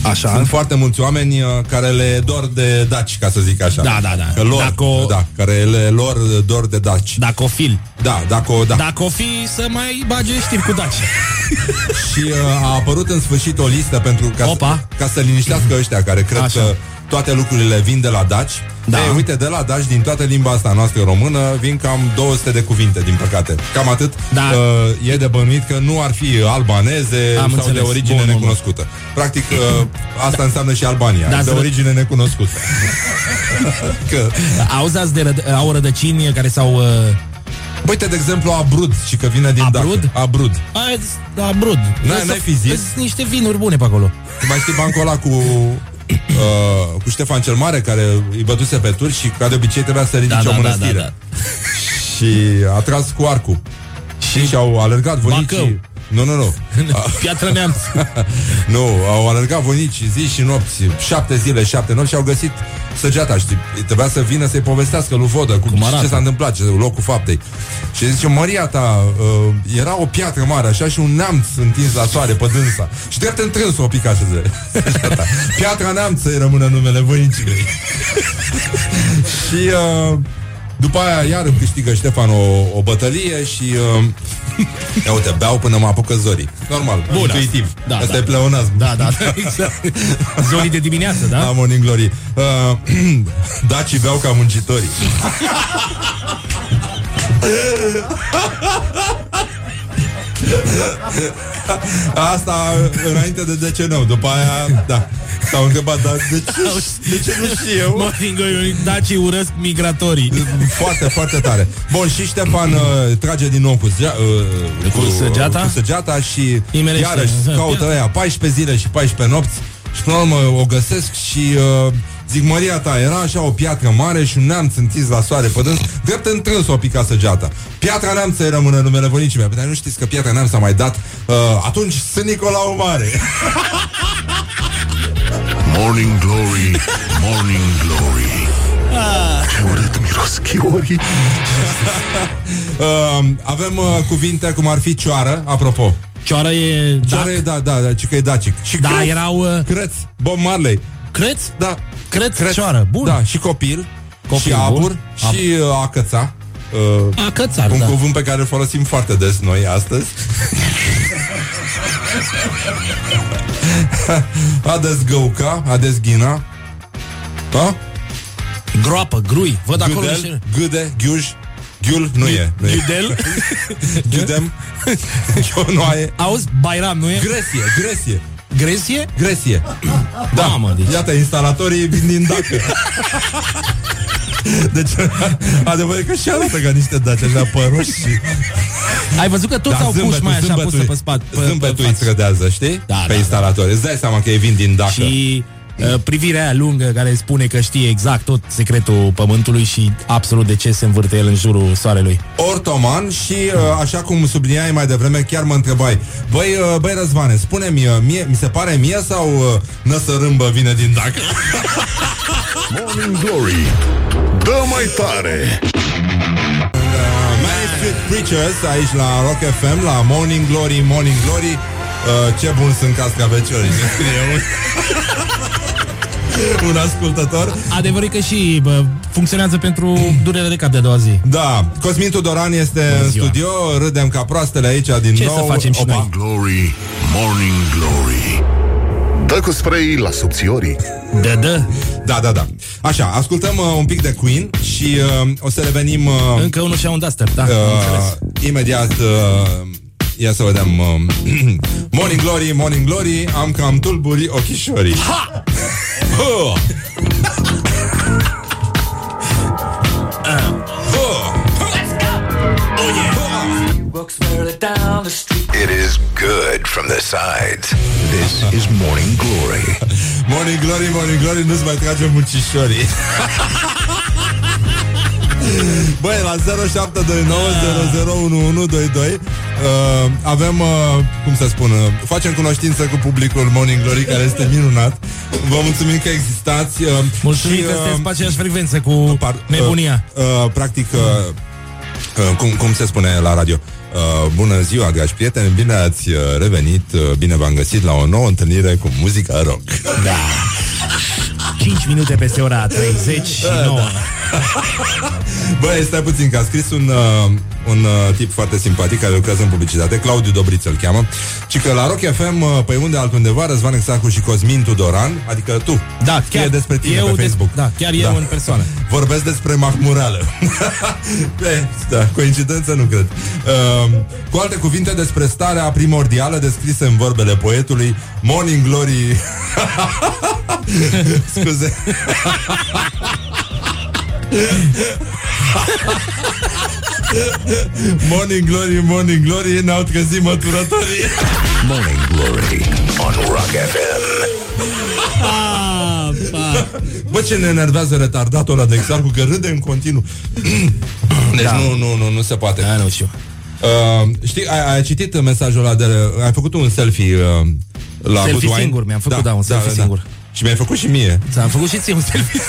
Așa. Sunt foarte mulți oameni uh, care le dor de daci, ca să zic așa. Da, da, da. Că lor, Dacă o- da, care le lor dor de daci. Dacă o fil. Da, dacă o, da. Dacă o fi să mai bage știri cu Daci. Și uh, a apărut în sfârșit o listă pentru ca, Opa. să, ca să liniștească ăștia care cred Așa. că toate lucrurile vin de la daci. Da. Ei, uite, de la daci, din toată limba asta noastră română, vin cam 200 de cuvinte, din păcate. Cam atât. Da. Uh, e de bănuit că nu ar fi albaneze Am sau înțeles. de origine Bun, bun, bun. necunoscută. Practic, uh, asta înseamnă și Albania. Da, de să- origine necunoscută. că, Auzați de răd- au rădăcini care s-au... Uh, uite, de exemplu, Abrud, și că vine din Abrud? Dac. Abrud. aia, da, brud. N-ai- Sunt- n-ai fi zis? sunt niște vinuri bune pe acolo. Tu mai știi bancul ăla cu uh, cu Ștefan cel Mare care îi bătuse pe turci și ca de obicei trebuia să ridice Da, o da, da, mănăstire. da, da. Și a tras cu arcul. Și, și au alergat vonicii. Bacău. Nu, nu, nu. Piatră neamț. nu, au alergat vonicii zi și nopți, șapte zile, șapte nopți și au găsit săgeata, știi? Trebuia să vină să-i povestească lui Vodă cu arată? ce s-a întâmplat, ce, locul faptei. Și zice, Maria ta, uh, era o piatră mare așa și un neamț întins la soare pe dânsa. Și drept întrâns o pica așa de săgeata. Piatra neamț să-i rămână numele voinicii mei. și uh, după aia iar îmi câștigă Ștefan o, o bătălie și uh, ia uite, beau până mă apucă zorii. Normal, Bun, intuitiv. da, Asta da. e pleonasm. Da, da, da, exact. Zorii de dimineață, da? La Morning Glory. Uh, Dacii beau ca muncitorii. Asta înainte de decenău După aia, da S-au întrebat, dar de ce, de ce nu știu eu? Morning Glory, dacii urăsc migratorii. Foarte, foarte tare Bun, și Ștefan uh, trage din nou cu, zea, uh, Cu săgeata? cu săgeata Și Imerește. iarăși caută aia 14 zile și 14 nopți Și până la urmă o găsesc și uh, Zic, Maria ta, era așa o piatră mare și un neamț întins la soare pe dâns, drept întrâns o pica săgeata. Piatra neamț să-i rămână numele vonicii mea. Dar nu știți că piatra neamț s-a mai dat uh, atunci Sunt Nicolau Mare. Morning Glory, Morning Glory Ce urât miros chiorii uh, avem uh, cuvinte cum ar fi cioară, apropo. Cioară e... Cioară e, da, da, da, ci că e dacic. Și Da, creț, erau... Uh, creț, Bob Marley. Creț? Da, Creț, creț. cioară, bun. Da, și copil, Copil, și abur, bun. și uh, a căța. Uh, A cățar, un da. cuvânt pe care îl folosim foarte des noi astăzi. a dezgăuca, a dezghina. Da? Groapă, grui. Văd acolo Gâdel, niște... gâde, ghiuj, ghiul, nu e. Nu e. Ghiudel? Ghidem, ghionoaie. Auzi, Bairam, nu e? Gresie, gresie. Gresie? Gresie. Da, Mamă, deci. iată, instalatorii vin din Dacă. Deci, adevărul e că și arată ca niște daci așa păroși și... Ai văzut că toți Dar au puși mai așa pusă pe spate. pe- pe Zâmbetul îți față. strădează, știi? Da, pe da, instalatori. Îți dai seama că ei vin din Dacă. Și uh, privirea aia lungă care spune că știe exact tot secretul pământului și absolut de ce se învârte el în jurul soarelui. ortoman și uh, așa cum subliniai mai devreme, chiar mă întrebai Băi, uh, băi Răzvane, spune-mi, uh, mie, mi se pare mie sau uh, năsărâmbă vine din Dacă? Morning Glory Dă mai tare Many Street Preachers aici la Rock FM, la Morning Glory, Morning Glory uh, Ce bun sunt cascaveciorii, ne scrie un. un ascultător. Adevărul e că și bă, funcționează pentru durere de cap de a doua zi. Da, Cosmin Tudoran este în ziua. studio, râdem ca proastele aici din Ce nou. să facem și noi? Glory, Morning Glory Dă cu spray la subțiorii Da, da. Da, da, da. Așa, ascultăm uh, un pic de Queen și uh, o să revenim uh, Încă unul și un duster, da. am înțeles. uh, imediat. Uh, ia să vedem. Uh, morning Glory, Morning Glory, am cam tulburi ochișorii. Ha! Oh! It is good from the sides This is Morning Glory Morning Glory, Morning Glory, nu-ți mai trage muncișorii. Băi, la 0729001122 uh, avem, uh, cum să spun, uh, facem cunoștință cu publicul Morning Glory, care este minunat. Vă mulțumim că existați. Uh, Mulțumim că sunteți pe aceeași frecvență cu nebunia. Uh, uh, practic, uh, uh, cum, cum se spune la radio? Uh, bună ziua, dragi prieteni, bine ați uh, revenit, uh, bine v-am găsit la o nouă întâlnire cu muzica rock. Da. 5 minute peste ora 39. Băi, stai puțin, că a scris un, uh, un uh, tip foarte simpatic care lucrează în publicitate, Claudiu Dobriță îl cheamă, și că la Rock FM, uh, pe unde altundeva, Răzvan Exacu și Cosmin Tudoran, adică tu, Da, scrie chiar despre tine eu pe des- Facebook. da, chiar eu în persoană. Vorbesc despre mahmureală. Bine, da, coincidență nu cred. Uh, cu alte cuvinte despre starea primordială descrisă în vorbele poetului Morning Glory Scuze Morning Glory, Morning Glory Ne-au trezit măturătorii Morning Glory on Rock FM Bă, ce ne enervează retardatul ăla de Exarcu Că râde în continuu Deci Da. nu, nu, nu, nu se poate Da, nu știu. Uh, știi, ai, ai citit mesajul ăla de... Ai făcut un selfie uh, la Selfie Budwine? singur, mi-am făcut, da, un selfie singur. Și mi-ai făcut și mie. Da, am făcut și ție un selfie.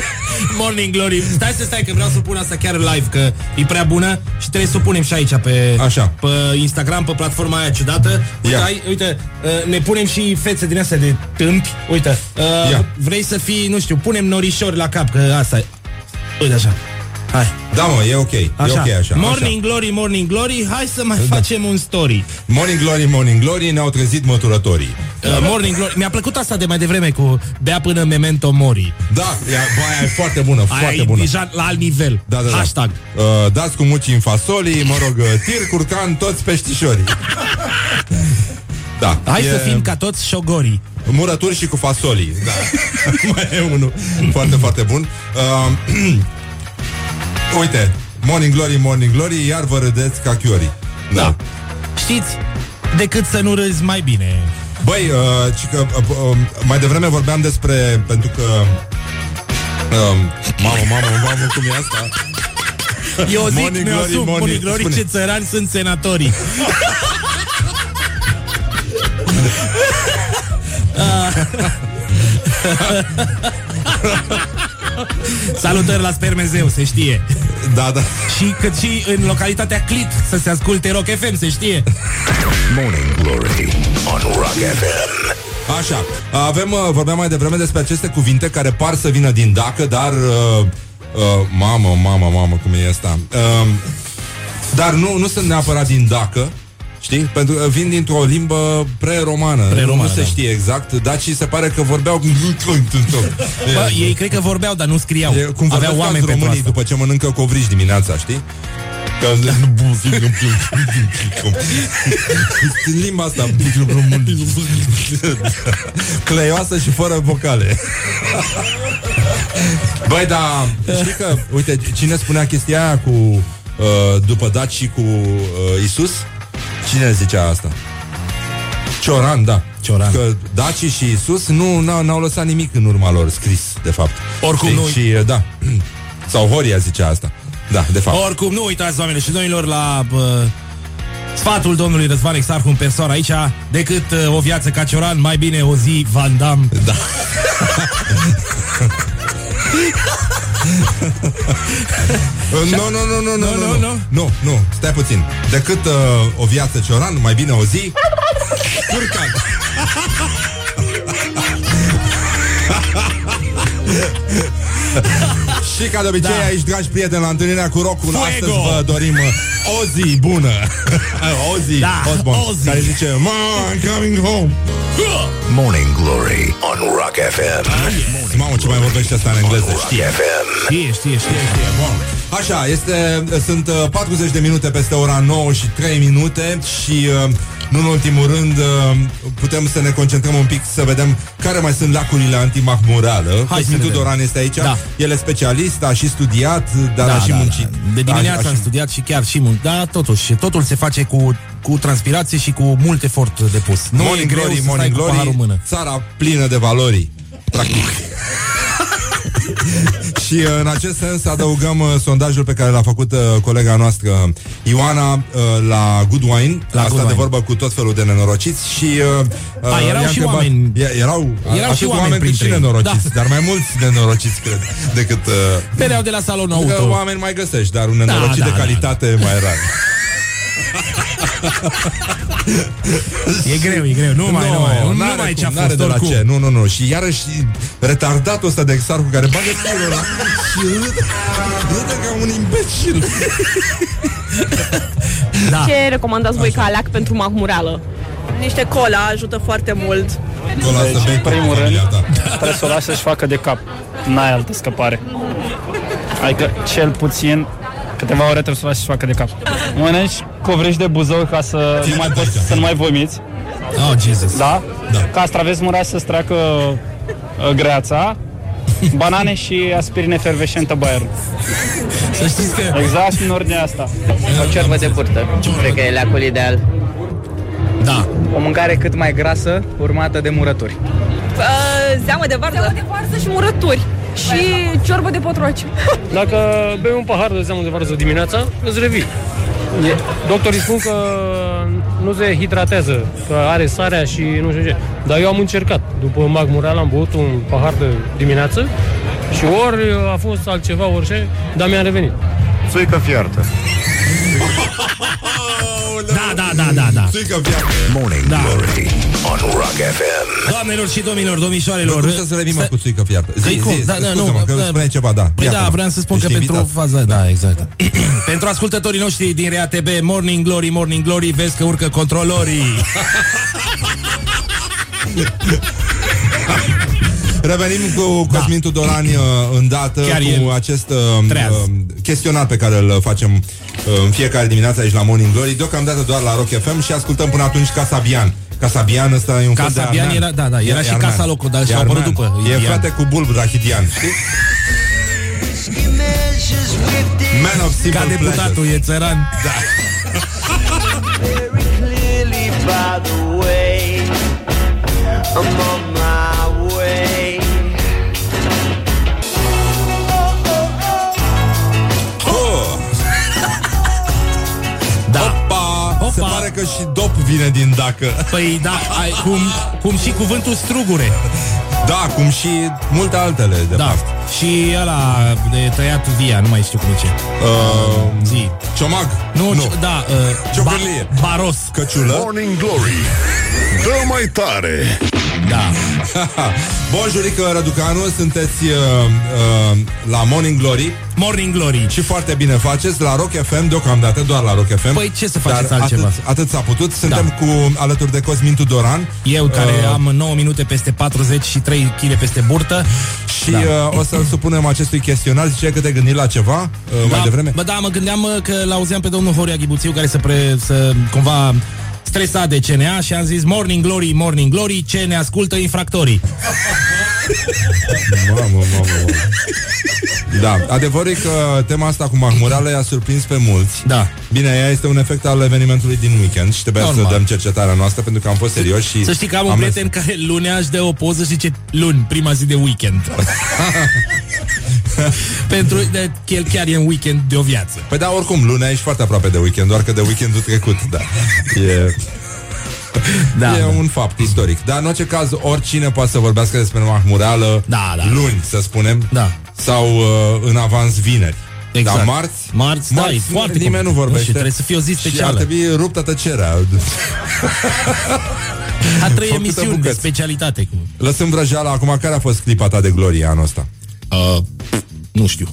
Morning Glory. Stai să stai că vreau să pun asta chiar live, că e prea bună și trebuie să o punem și aici pe, Așa. pe Instagram, pe platforma aia ciudată. Uite, Ia. ai, uite uh, ne punem și fețe din astea de tâmpi. Uite, uh, Ia. vrei să fii, nu știu, punem norișori la cap, că asta e. Uite așa. Hai. Da, mă, e ok. Așa. E ok așa. Morning Glory, Morning Glory, hai să mai facem un story. așa. Morning Glory, Morning Glory, ne-au trezit măturătorii. Uh, morning Glory. Mi-a plăcut asta de mai devreme cu bea până memento mori. Da, e, bă, aia e foarte bună, Aia foarte e bună. deja la alt nivel. Da, da, da. Hashtag. Uh, dați cu muci în fasolii, mă rog, uh, tir, curcan, toți peștișorii. Da. Hai e să fim ca toți șogorii. Murături și cu fasolii. Da. Mai e unul foarte, foarte bun. Uh, uite, Morning Glory, Morning Glory, iar vă râdeți ca chiorii. Da. Știți, decât să nu râzi mai bine. Băi, uh, ci că, uh, uh, mai devreme vorbeam despre, pentru că uh, Mamă, mamă, mamă, cum e asta? Eu zic, Morning mi-o Glory, asum, morning- Morning Glory, spune. ce țărani sunt senatorii. Salutări la Spermezeu, se știe. Da, da. Și cât și în localitatea Clit să se asculte Rock FM, se știe. Morning Glory on Rock FM Așa, avem, uh, vorbeam mai devreme despre aceste cuvinte care par să vină din dacă, dar uh, uh, mamă, mamă, mamă, cum e asta. Uh, dar nu, nu sunt neapărat din dacă, Știi? Pentru că vin dintr-o limbă pre-romană. Pre-romană, nu se da. știe exact. Dacii se pare că vorbeau... Bă, ei cred că vorbeau, dar nu scriau. E, cum Aveau vorbesc oameni alți pentru românii asta. după ce mănâncă covrici dimineața, știi? Că în limba asta Cleioasă și fără vocale Băi, da Știi că, uite, cine spunea chestia aia cu uh, După Daci și cu uh, Isus Cine zicea asta? Cioran, da Cioran. Că Daci și Isus nu n-au, n-au lăsat nimic în urma lor scris, de fapt Oricum Știi? nu- Și, uh, da Sau Horia zicea asta Da, de fapt Oricum, nu uitați, doamnele și domnilor, la bă, sfatul domnului Răzvan Exarhu în persoană aici, decât uh, o viață ca Cioran, mai bine o zi Van Damme. Da. Uh, Nu, nu, nu, nu, nu, nu, nu, nu, nu, nu, stai puțin. Decât uh, o viață cioran, mai bine o zi curcan. Și ca de obicei Da. aici, dragi prieteni, la întâlnirea cu rocul Fuego! Astăzi vă dorim uh, o zi bună O zi Da, Osborne, o zi. Care zice Ma, I'm coming home Morning Glory on Rock FM. Mamă, ce mai vorbește asta în engleză Știe FM. Știe, știe, știe, știe. Bun. Așa, este, sunt uh, 40 de minute peste ora 9 și 3 minute și uh, nu în ultimul rând uh, putem să ne concentrăm un pic să vedem care mai sunt lacurile antimahmurală. Hai Cosmin să vedem. Tudoran este aici, Da. el e specialist, a și studiat, dar a și muncit. De A- dimineață a am și- studiat și chiar și mult. Da, totuși, totul se face cu, cu transpirație și cu mult efort depus. Nu e Morning greu Glory, să stai Morning cu Glory, paharul în mână. țara plină de valori, practic. și uh, în acest sens adăugăm uh, sondajul pe care l-a făcut uh, colega noastră Ioana uh, la Good Wine. La a Good stat de Wine. vorbă cu tot felul de nenorociți și uh, A, erau i-a și întrebat- oameni. E- Erau, Erau atât și oameni oameni cât și printre ei. nenorociți, Da. dar mai mulți nenorociți, cred, decât... Uh, Veneau de la salonul că auto. oameni mai găsești, dar un nenorocit da, de da, calitate mai rar. E greu, e greu. Nu mai, nu mai. Nu n-are mai ce a cum, n-are fost de la oricum. ce. Nu, nu, nu. Și iarăși retardatul ăsta de exarhu care bagă tirul ăla și râde, râde ca un imbecil. Da. Ce recomandați voi ca alac pentru mahmureală? Niște cola ajută foarte mult. Cola să Deci, bei în cu primul familia rând, ta. trebuie să o lași să-și facă de cap. N-ai altă scăpare. Adică, cel puțin, câteva ore trebuie să o lași să-și facă de cap. Mănânci covrici de buzău ca să nu mai poți să nu mai vomiți. Oh, Jesus. Da? Da. Castraveți murați să-ți treacă uh, greața, banane și aspirine efervescentă Bayer. Să știți că... Exact în ordinea asta. O ciorbă de burtă. Cred că e leacul ideal. Da. O mâncare cât mai grasă, urmată de murături. Uh, zeamă de varză. Zeamă de varză și murături. Și ciorbă de potroci. Dacă bei un pahar de zeamă de varză dimineața, îți revii. E- Doctorii spun că nu se hidratează, că are sarea și nu știu ce. Dar eu am încercat. După mag mureal am băut un pahar de dimineață și ori a fost altceva, ori ce, dar mi-a revenit. Țuică fiartă. Da, da, da, da, da. Țuică viață. Morning Da. Glory on Rock FM. Doamnelor și domnilor, domnișoarelor Nu știu să revin mă cu țuică fiartă. Zi, Păi cum? zi, Da, da, scuze-mă, nu, că da. spuneai ceva, da. Păi Iată-mă. da, vreau să spun Ești că pentru invitat. faza, da, exact. pentru ascultătorii noștri din RATB, Morning Glory, Morning Glory, vezi că urcă controlorii. Revenim cu Cosmin Tudoran uh, îndată Chiar cu el. acest uh, Treaz. uh, chestionar pe care îl facem uh, în fiecare dimineață aici la Morning Glory, deocamdată doar la Rock FM și ascultăm până atunci Casabian. Casabian ăsta e un fel de Casabian armean. era- da, da, era E și armean. Casa Loco, dar E și-a apărut armean. după, E Ian. frate cu bulb rachidian, știi? Man of simple Ca deputatul, e țăran. Da. clearly Se Opa. pare că și dop vine din dacă. Păi da, ai, cum, cum și cuvântul strugure. Da, cum și multe altele, de Da. fapt. Și ăla de tăiat via, nu mai știu cum e ce. Uh, Zi. Ciomag? Nu, nu. ci- da, uh, Ciocârlie. ba- baros. Căciulă? Morning Glory. Dă mai tare. Da. Bun, Jurică Răducanu, sunteți uh, uh, la Morning Glory Morning Glory. și foarte bine faceți la Rock FM, deocamdată doar la Rock FM. Păi ce să faceți Dar altceva? Atât, atât s-a putut. Suntem Da. cu alături de Cosmin Tudoran. Eu care Uh, am 9 minute peste 40 și 3 kg peste burtă. Și Da. uh, o să-l supunem acestui chestionar. Ziceai că te gândi la ceva uh, mai devreme? Bă, da, mă gândeam mă, că l-auzeam pe domnul Horia Ghibuțiu care să, pre, să cumva stresa de CNA și am zis Morning Glory, Morning Glory, ce ne ascultă infractorii. Mamă, mamă, mamă. Da, adevărul e că tema asta cu mahmurale i-a surprins pe mulți. Da. Bine, ea este un efect al evenimentului din weekend și trebuia Normal. să dăm cercetarea noastră pentru că am fost serioși și Să știi că am un am prieten care lunea își dă o poză și zice luni, prima zi de weekend. Pentru de, că el chiar e în weekend de o viață. Păi da, oricum, luna ești foarte aproape de weekend, doar că de weekendul trecut, da. E, Da, e da. un fapt istoric. Dar în orice caz, oricine poate să vorbească despre mahmureală Da, da. luni, să spunem, Da. sau uh, în avans vineri. Exact. Dar marți, Marți, da, e foarte nimeni nu complicat. vorbește. Nu știu, trebuie să fie o zi Și specială. ar trebui ruptă tăcerea. A trei Făcută emisiuni de bucăți. specialitate. Lăsăm vrăjeala acum, care a fost clipa ta de glorie anul ăsta? Uh, nu știu.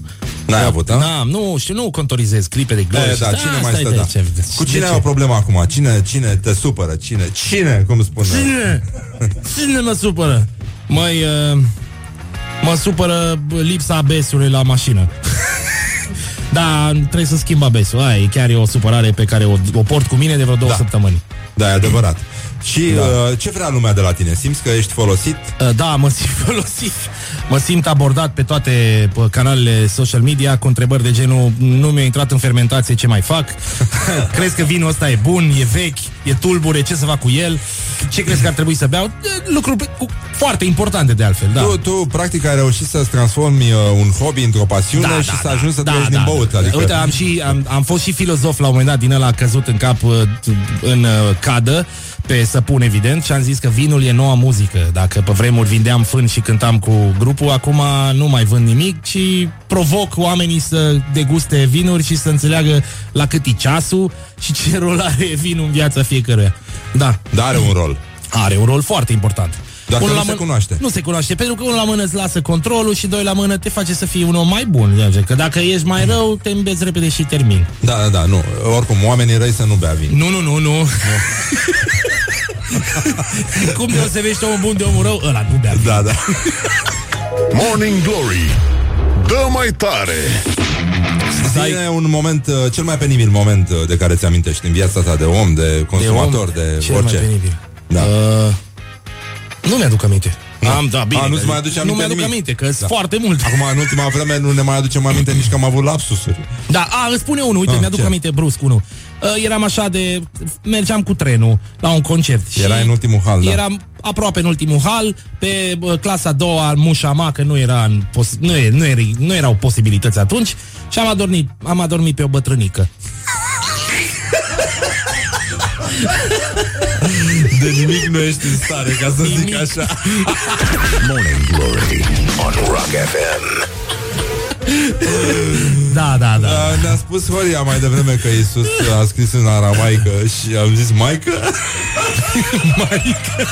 N-ai avut, a? Da, nu știu, nu contorizez clipe de glorie. E, și- da, cine mai asta stă, e de da. ce- de- Cu de cine ce? ai o problemă acum? Cine, cine te supără? Cine? Cine, cum spun? Cine? Cine mă supără? Măi, uh, mă supără lipsa abesului la mașină. da, trebuie să schimb abesul. Aia e chiar e o supărare pe care o, o port cu mine de vreo două Da. săptămâni. Da, e adevărat. Și da. uh, ce vrea lumea de la tine? Simți că ești folosit? Uh, Da, mă simt folosit. Mă simt abordat pe toate pă, canalele social media cu întrebări de genul nu mi-a intrat în fermentație, ce mai fac? crezi că vinul ăsta e bun, e vechi, e tulbure, ce să fac cu el? Ce crezi că ar trebui să beau? E, Lucruri pe- cu, foarte importante de altfel, da. Tu, tu, practic, ai reușit să-ți transformi uh, un hobby într-o pasiune Da, și da, să da. ajungi să Da, trăiești da, din băut. da. Adică... Uite, am, și, am, am fost și filozof la un moment dat din ăla căzut în cap uh, în uh, cadă pe săpun, evident, și am zis că vinul e noua muzică. Dacă pe vremuri vindeam fân și cântam cu grupul, acum nu mai vând nimic, ci provoc oamenii să deguste vinuri și să înțeleagă la cât e ceasul și ce rol are vinul în viața fiecăruia. Da. Da, are un rol. Are un rol foarte important. Doar că Unul nu la se mână- cunoaște. Nu se cunoaște, pentru că unul la mână îți lasă controlul și doi la mână te face să fii un om mai bun. Zice, Că dacă ești mai rău, te îmbeți repede și termin. Da, da, da, nu. Oricum, oamenii răi să nu bea vin. Nu, nu, nu, nu. Cum deosebești omul bun de omul rău? Ăla nu bea. Da, da. Morning Glory Dă mai tare Zi-ne un moment, uh, cel mai penibil moment uh, de care ți amintești în viața ta de om, de consumator, de, de Cel orice. mai penibil. Da. Uh, nu mi-aduc aminte. Am, da, bine. A, nu-ți mai aduce Nu aminte mi-aduc nimic? aminte, că sunt Da. foarte multe. Acum, în ultima vreme, nu ne mai aducem aminte nici că am avut lapsusuri. Da, a, îți spune unul, uite, Ah, mi-aduc ce? aminte brusc unul. Uh, eram așa de... Mergeam cu trenul la un concert. Și Era în ultimul hal, da. Eram aproape în ultimul hal, pe uh, clasa a doua, mușama, că nu, era în pos- nu, e, nu, era, nu erau posibilități atunci, și am adormit, am adormit pe o bătrânică. De nimic nu ești în stare, ca să zic așa. Morning Glory On Rock FM Da, da, da. Uh, ne-a spus Horia mai devreme că Iisus a scris în aramaică și am zis Maică? Maică.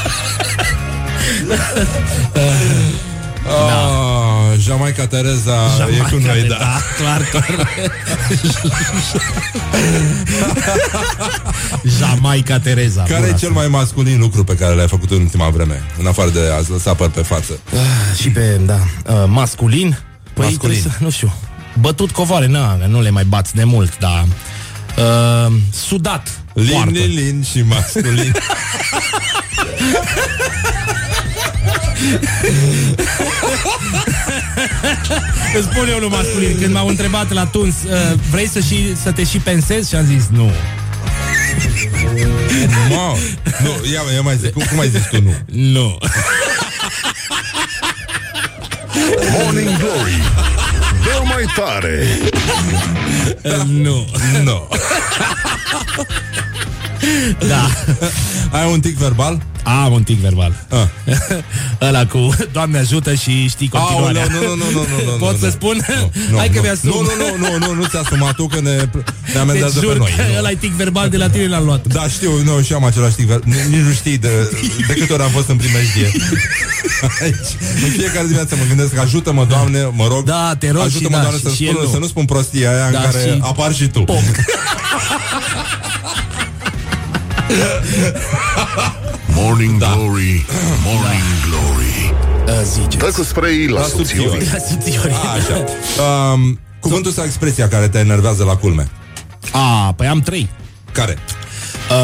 Ah, Jamaica Tereza e cu noi, da. da, clar, clar. Jamaica Tereza. Care Bună e cel mai masculin lucru pe care l-ai făcut în ultima vreme? În afară de a-ți lăsa păr pe față. Ah, Și pe, da, uh, masculin? Păi, Masculin. trebuie Să, nu știu, bătut covoare, na, că nu le mai bați de mult, dar... Uh, sudat. Lin, poartă. lin, lin și masculin. Îți spun eu unul masculin Când m-au întrebat la tuns uh, Vrei să, și, să te și pensezi? Și am zis nu Mamă, nu, ia, ia mai zic, cum, cum ai zis tu nu? Nu Morning Glory Dă mai tare Nu Nu. Da Ai un tic verbal? Am un tic verbal Ah. Ăla cu Doamne ajută și știi continuarea Aoleu, nu, nu, nu, nu, nu, nu, Pot nu, să nu. spun? Nu, Hai că nu. mi-asum Nu, nu, nu, nu, nu, nu ți-a asumat tu că ne, ne Te amendează pe jur noi. că Nu. ăla e tic verbal de la tine l-am luat Da, știu, nu, și eu am același tic verbal. Nici nu știi de, de câte ori am fost în primejdie. Aici. În fiecare dimineață mă gândesc, ajută-mă, Doamne, mă rog. Da, te rog Ajută-mă, și da, Doamne, și- să, și spun, el nu. să nu spun prostia aia Da, în care și- apar și tu. Poc. Morning Glory Morning Glory Uh, Ziceți Dă cu spray la, La subțiori subțiori. La subțiori Așa. Um, cuvântul sau expresia care te enervează la culme? A, păi am trei Care?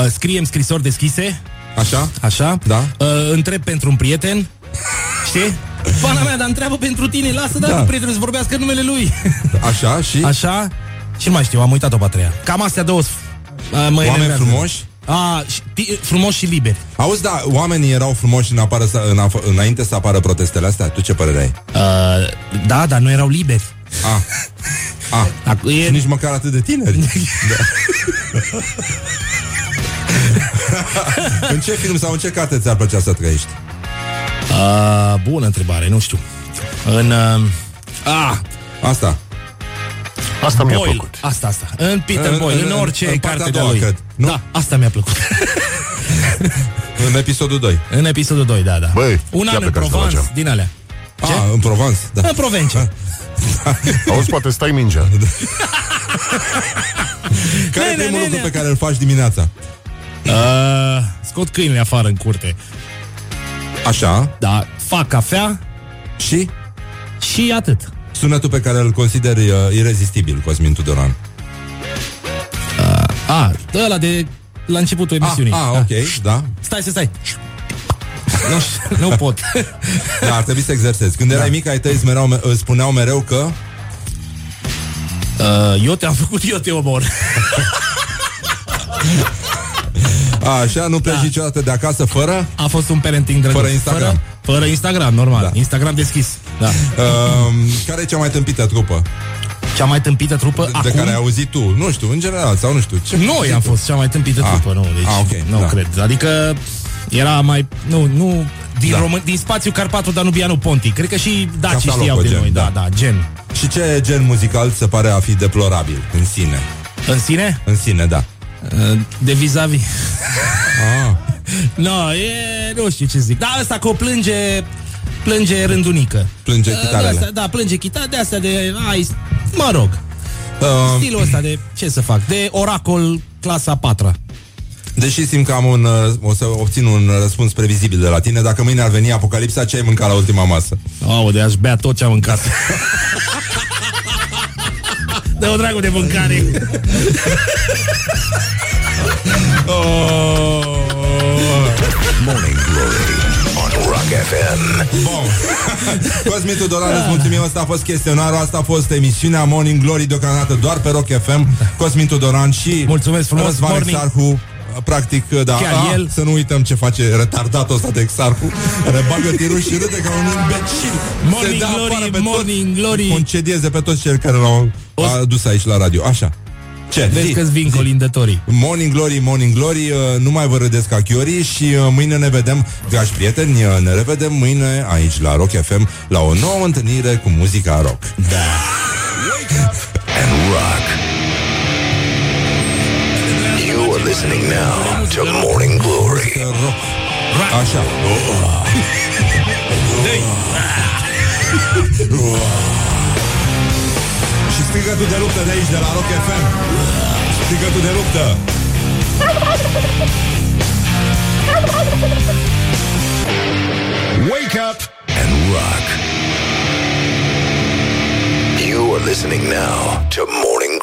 uh, Scriem scrisori deschise Așa? Așa Da. uh, Întreb pentru un prieten Știi? Pana mea, dar întreabă pentru tine Lasă, dar Da. da. prietenul să vorbească numele lui Așa și? Așa Și nu mai știu, am uitat-o pe a treia Cam astea două uh, mă Oameni enervează. frumoși? A, și, ti- frumoși și liberi Auzi, da, oamenii erau frumoși în apară, să- în, af- înainte să apară protestele astea? Tu ce părere ai? uh, Da, dar nu erau liberi A. A. Acum Și e... nici măcar atât de tineri. da. în ce film sau în ce carte ți-ar plăcea să trăiești? uh, Bună întrebare, nu știu În... Uh, a, Asta. Asta mi-a Boyle. plăcut Asta, asta În Peter În- Boyle, în, în- orice în partea carte a de doua, lui cred. Nu? Da, asta mi-a plăcut În episodul 2. În episodul 2, da, da. Băi, Un chiar an în plecați de la Provence, geam. din alea. Ce? Ah, în Provence, da. În Provence. Auzi, poate stai mingea. Care e Nene, primul lucru nene. pe care îl faci dimineața? Uh, scot câinele afară în curte. Așa. Da, fac cafea Și? și atât. Sunetul pe care îl consideri uh, irezistibil, Cosmin Tudoran. A, ăla de la începutul emisiunii. Ah, ah, Da. ok, da. Stai, stai, stai. nu, știu, nu pot. Da, ar trebui să exersezi. Când erai mic, ai tăi îți, mereu, îți spuneau mereu că... Uh, eu te-am făcut, eu te omor. A, așa, nu pleci Da. niciodată de acasă fără... A fost un parenting drăguț. Fără Instagram. Fără, fără Instagram, normal. Da. Instagram deschis. Da. Uh, care e cea mai tâmpită trupă Cea mai tâmpită trupă de acum... care ai auzit tu? Nu știu, în general, sau nu știu. Ce Noi am fost cea mai tâmpită Ah. trupă, nu, deci Ah, ok, nu da. cred. Adică era mai, nu, nu, din, Da. da. Român, din spațiu Carpatul Danubianu Ponti. Cred că și dacii Catalogo știau de gen, noi, da, da. da, gen. Și ce gen muzical se pare a fi deplorabil în sine? În sine? În sine, da. Uh, De vis-a-vis. Ah. No, e, nu știu ce zic. Da, ăsta că o plânge, plânge rândunică. Plânge Uh, chitarele. de asta, da, plânge chitară, de astea de, ai, mă rog, Uh, stilul ăsta de, ce să fac, de oracol clasa 4 deși simt că am un, uh, o să obțin un răspuns previzibil de la tine, dacă mâine ar veni apocalipsa, ce ai mâncat la ultima masă? Au, de aș bea tot ce am mâncat. Dă o dragul de mâncare. Morning Glory on Rock FM. Bun. Cosmin Tudoran, îți mulțumim, asta a fost chestionarul, asta a fost emisiunea Morning Glory, deocamdată doar pe Rock FM. Cosmin Tudoran și Mulțumesc frumos, Răzvan Morning. Exarhu, practic, da, Chiar a, el. să nu uităm ce face retardatul ăsta de Exarhu, care bagă tirul și râde ca un imbecil. Morning Se dă Glory, afară pe Morning toți, Glory. Concedieze pe toți cei care l-au adus aici la radio. Așa. Ce? Vezi Zi. că-ți vin colindătorii. Morning Glory, Morning Glory, uh, nu mai vă râdeți ca chiorii și uh, mâine ne vedem, dragi prieteni, uh, ne revedem mâine aici la Rock FM la o nouă întâlnire cu muzica rock. Da. And rock. You are listening now to Morning Glory. Rock. Așa. Și strigătul de luptă de aici, de la Rock FM. Strigătul de luptă. Wake up and rock. You are listening now to Morning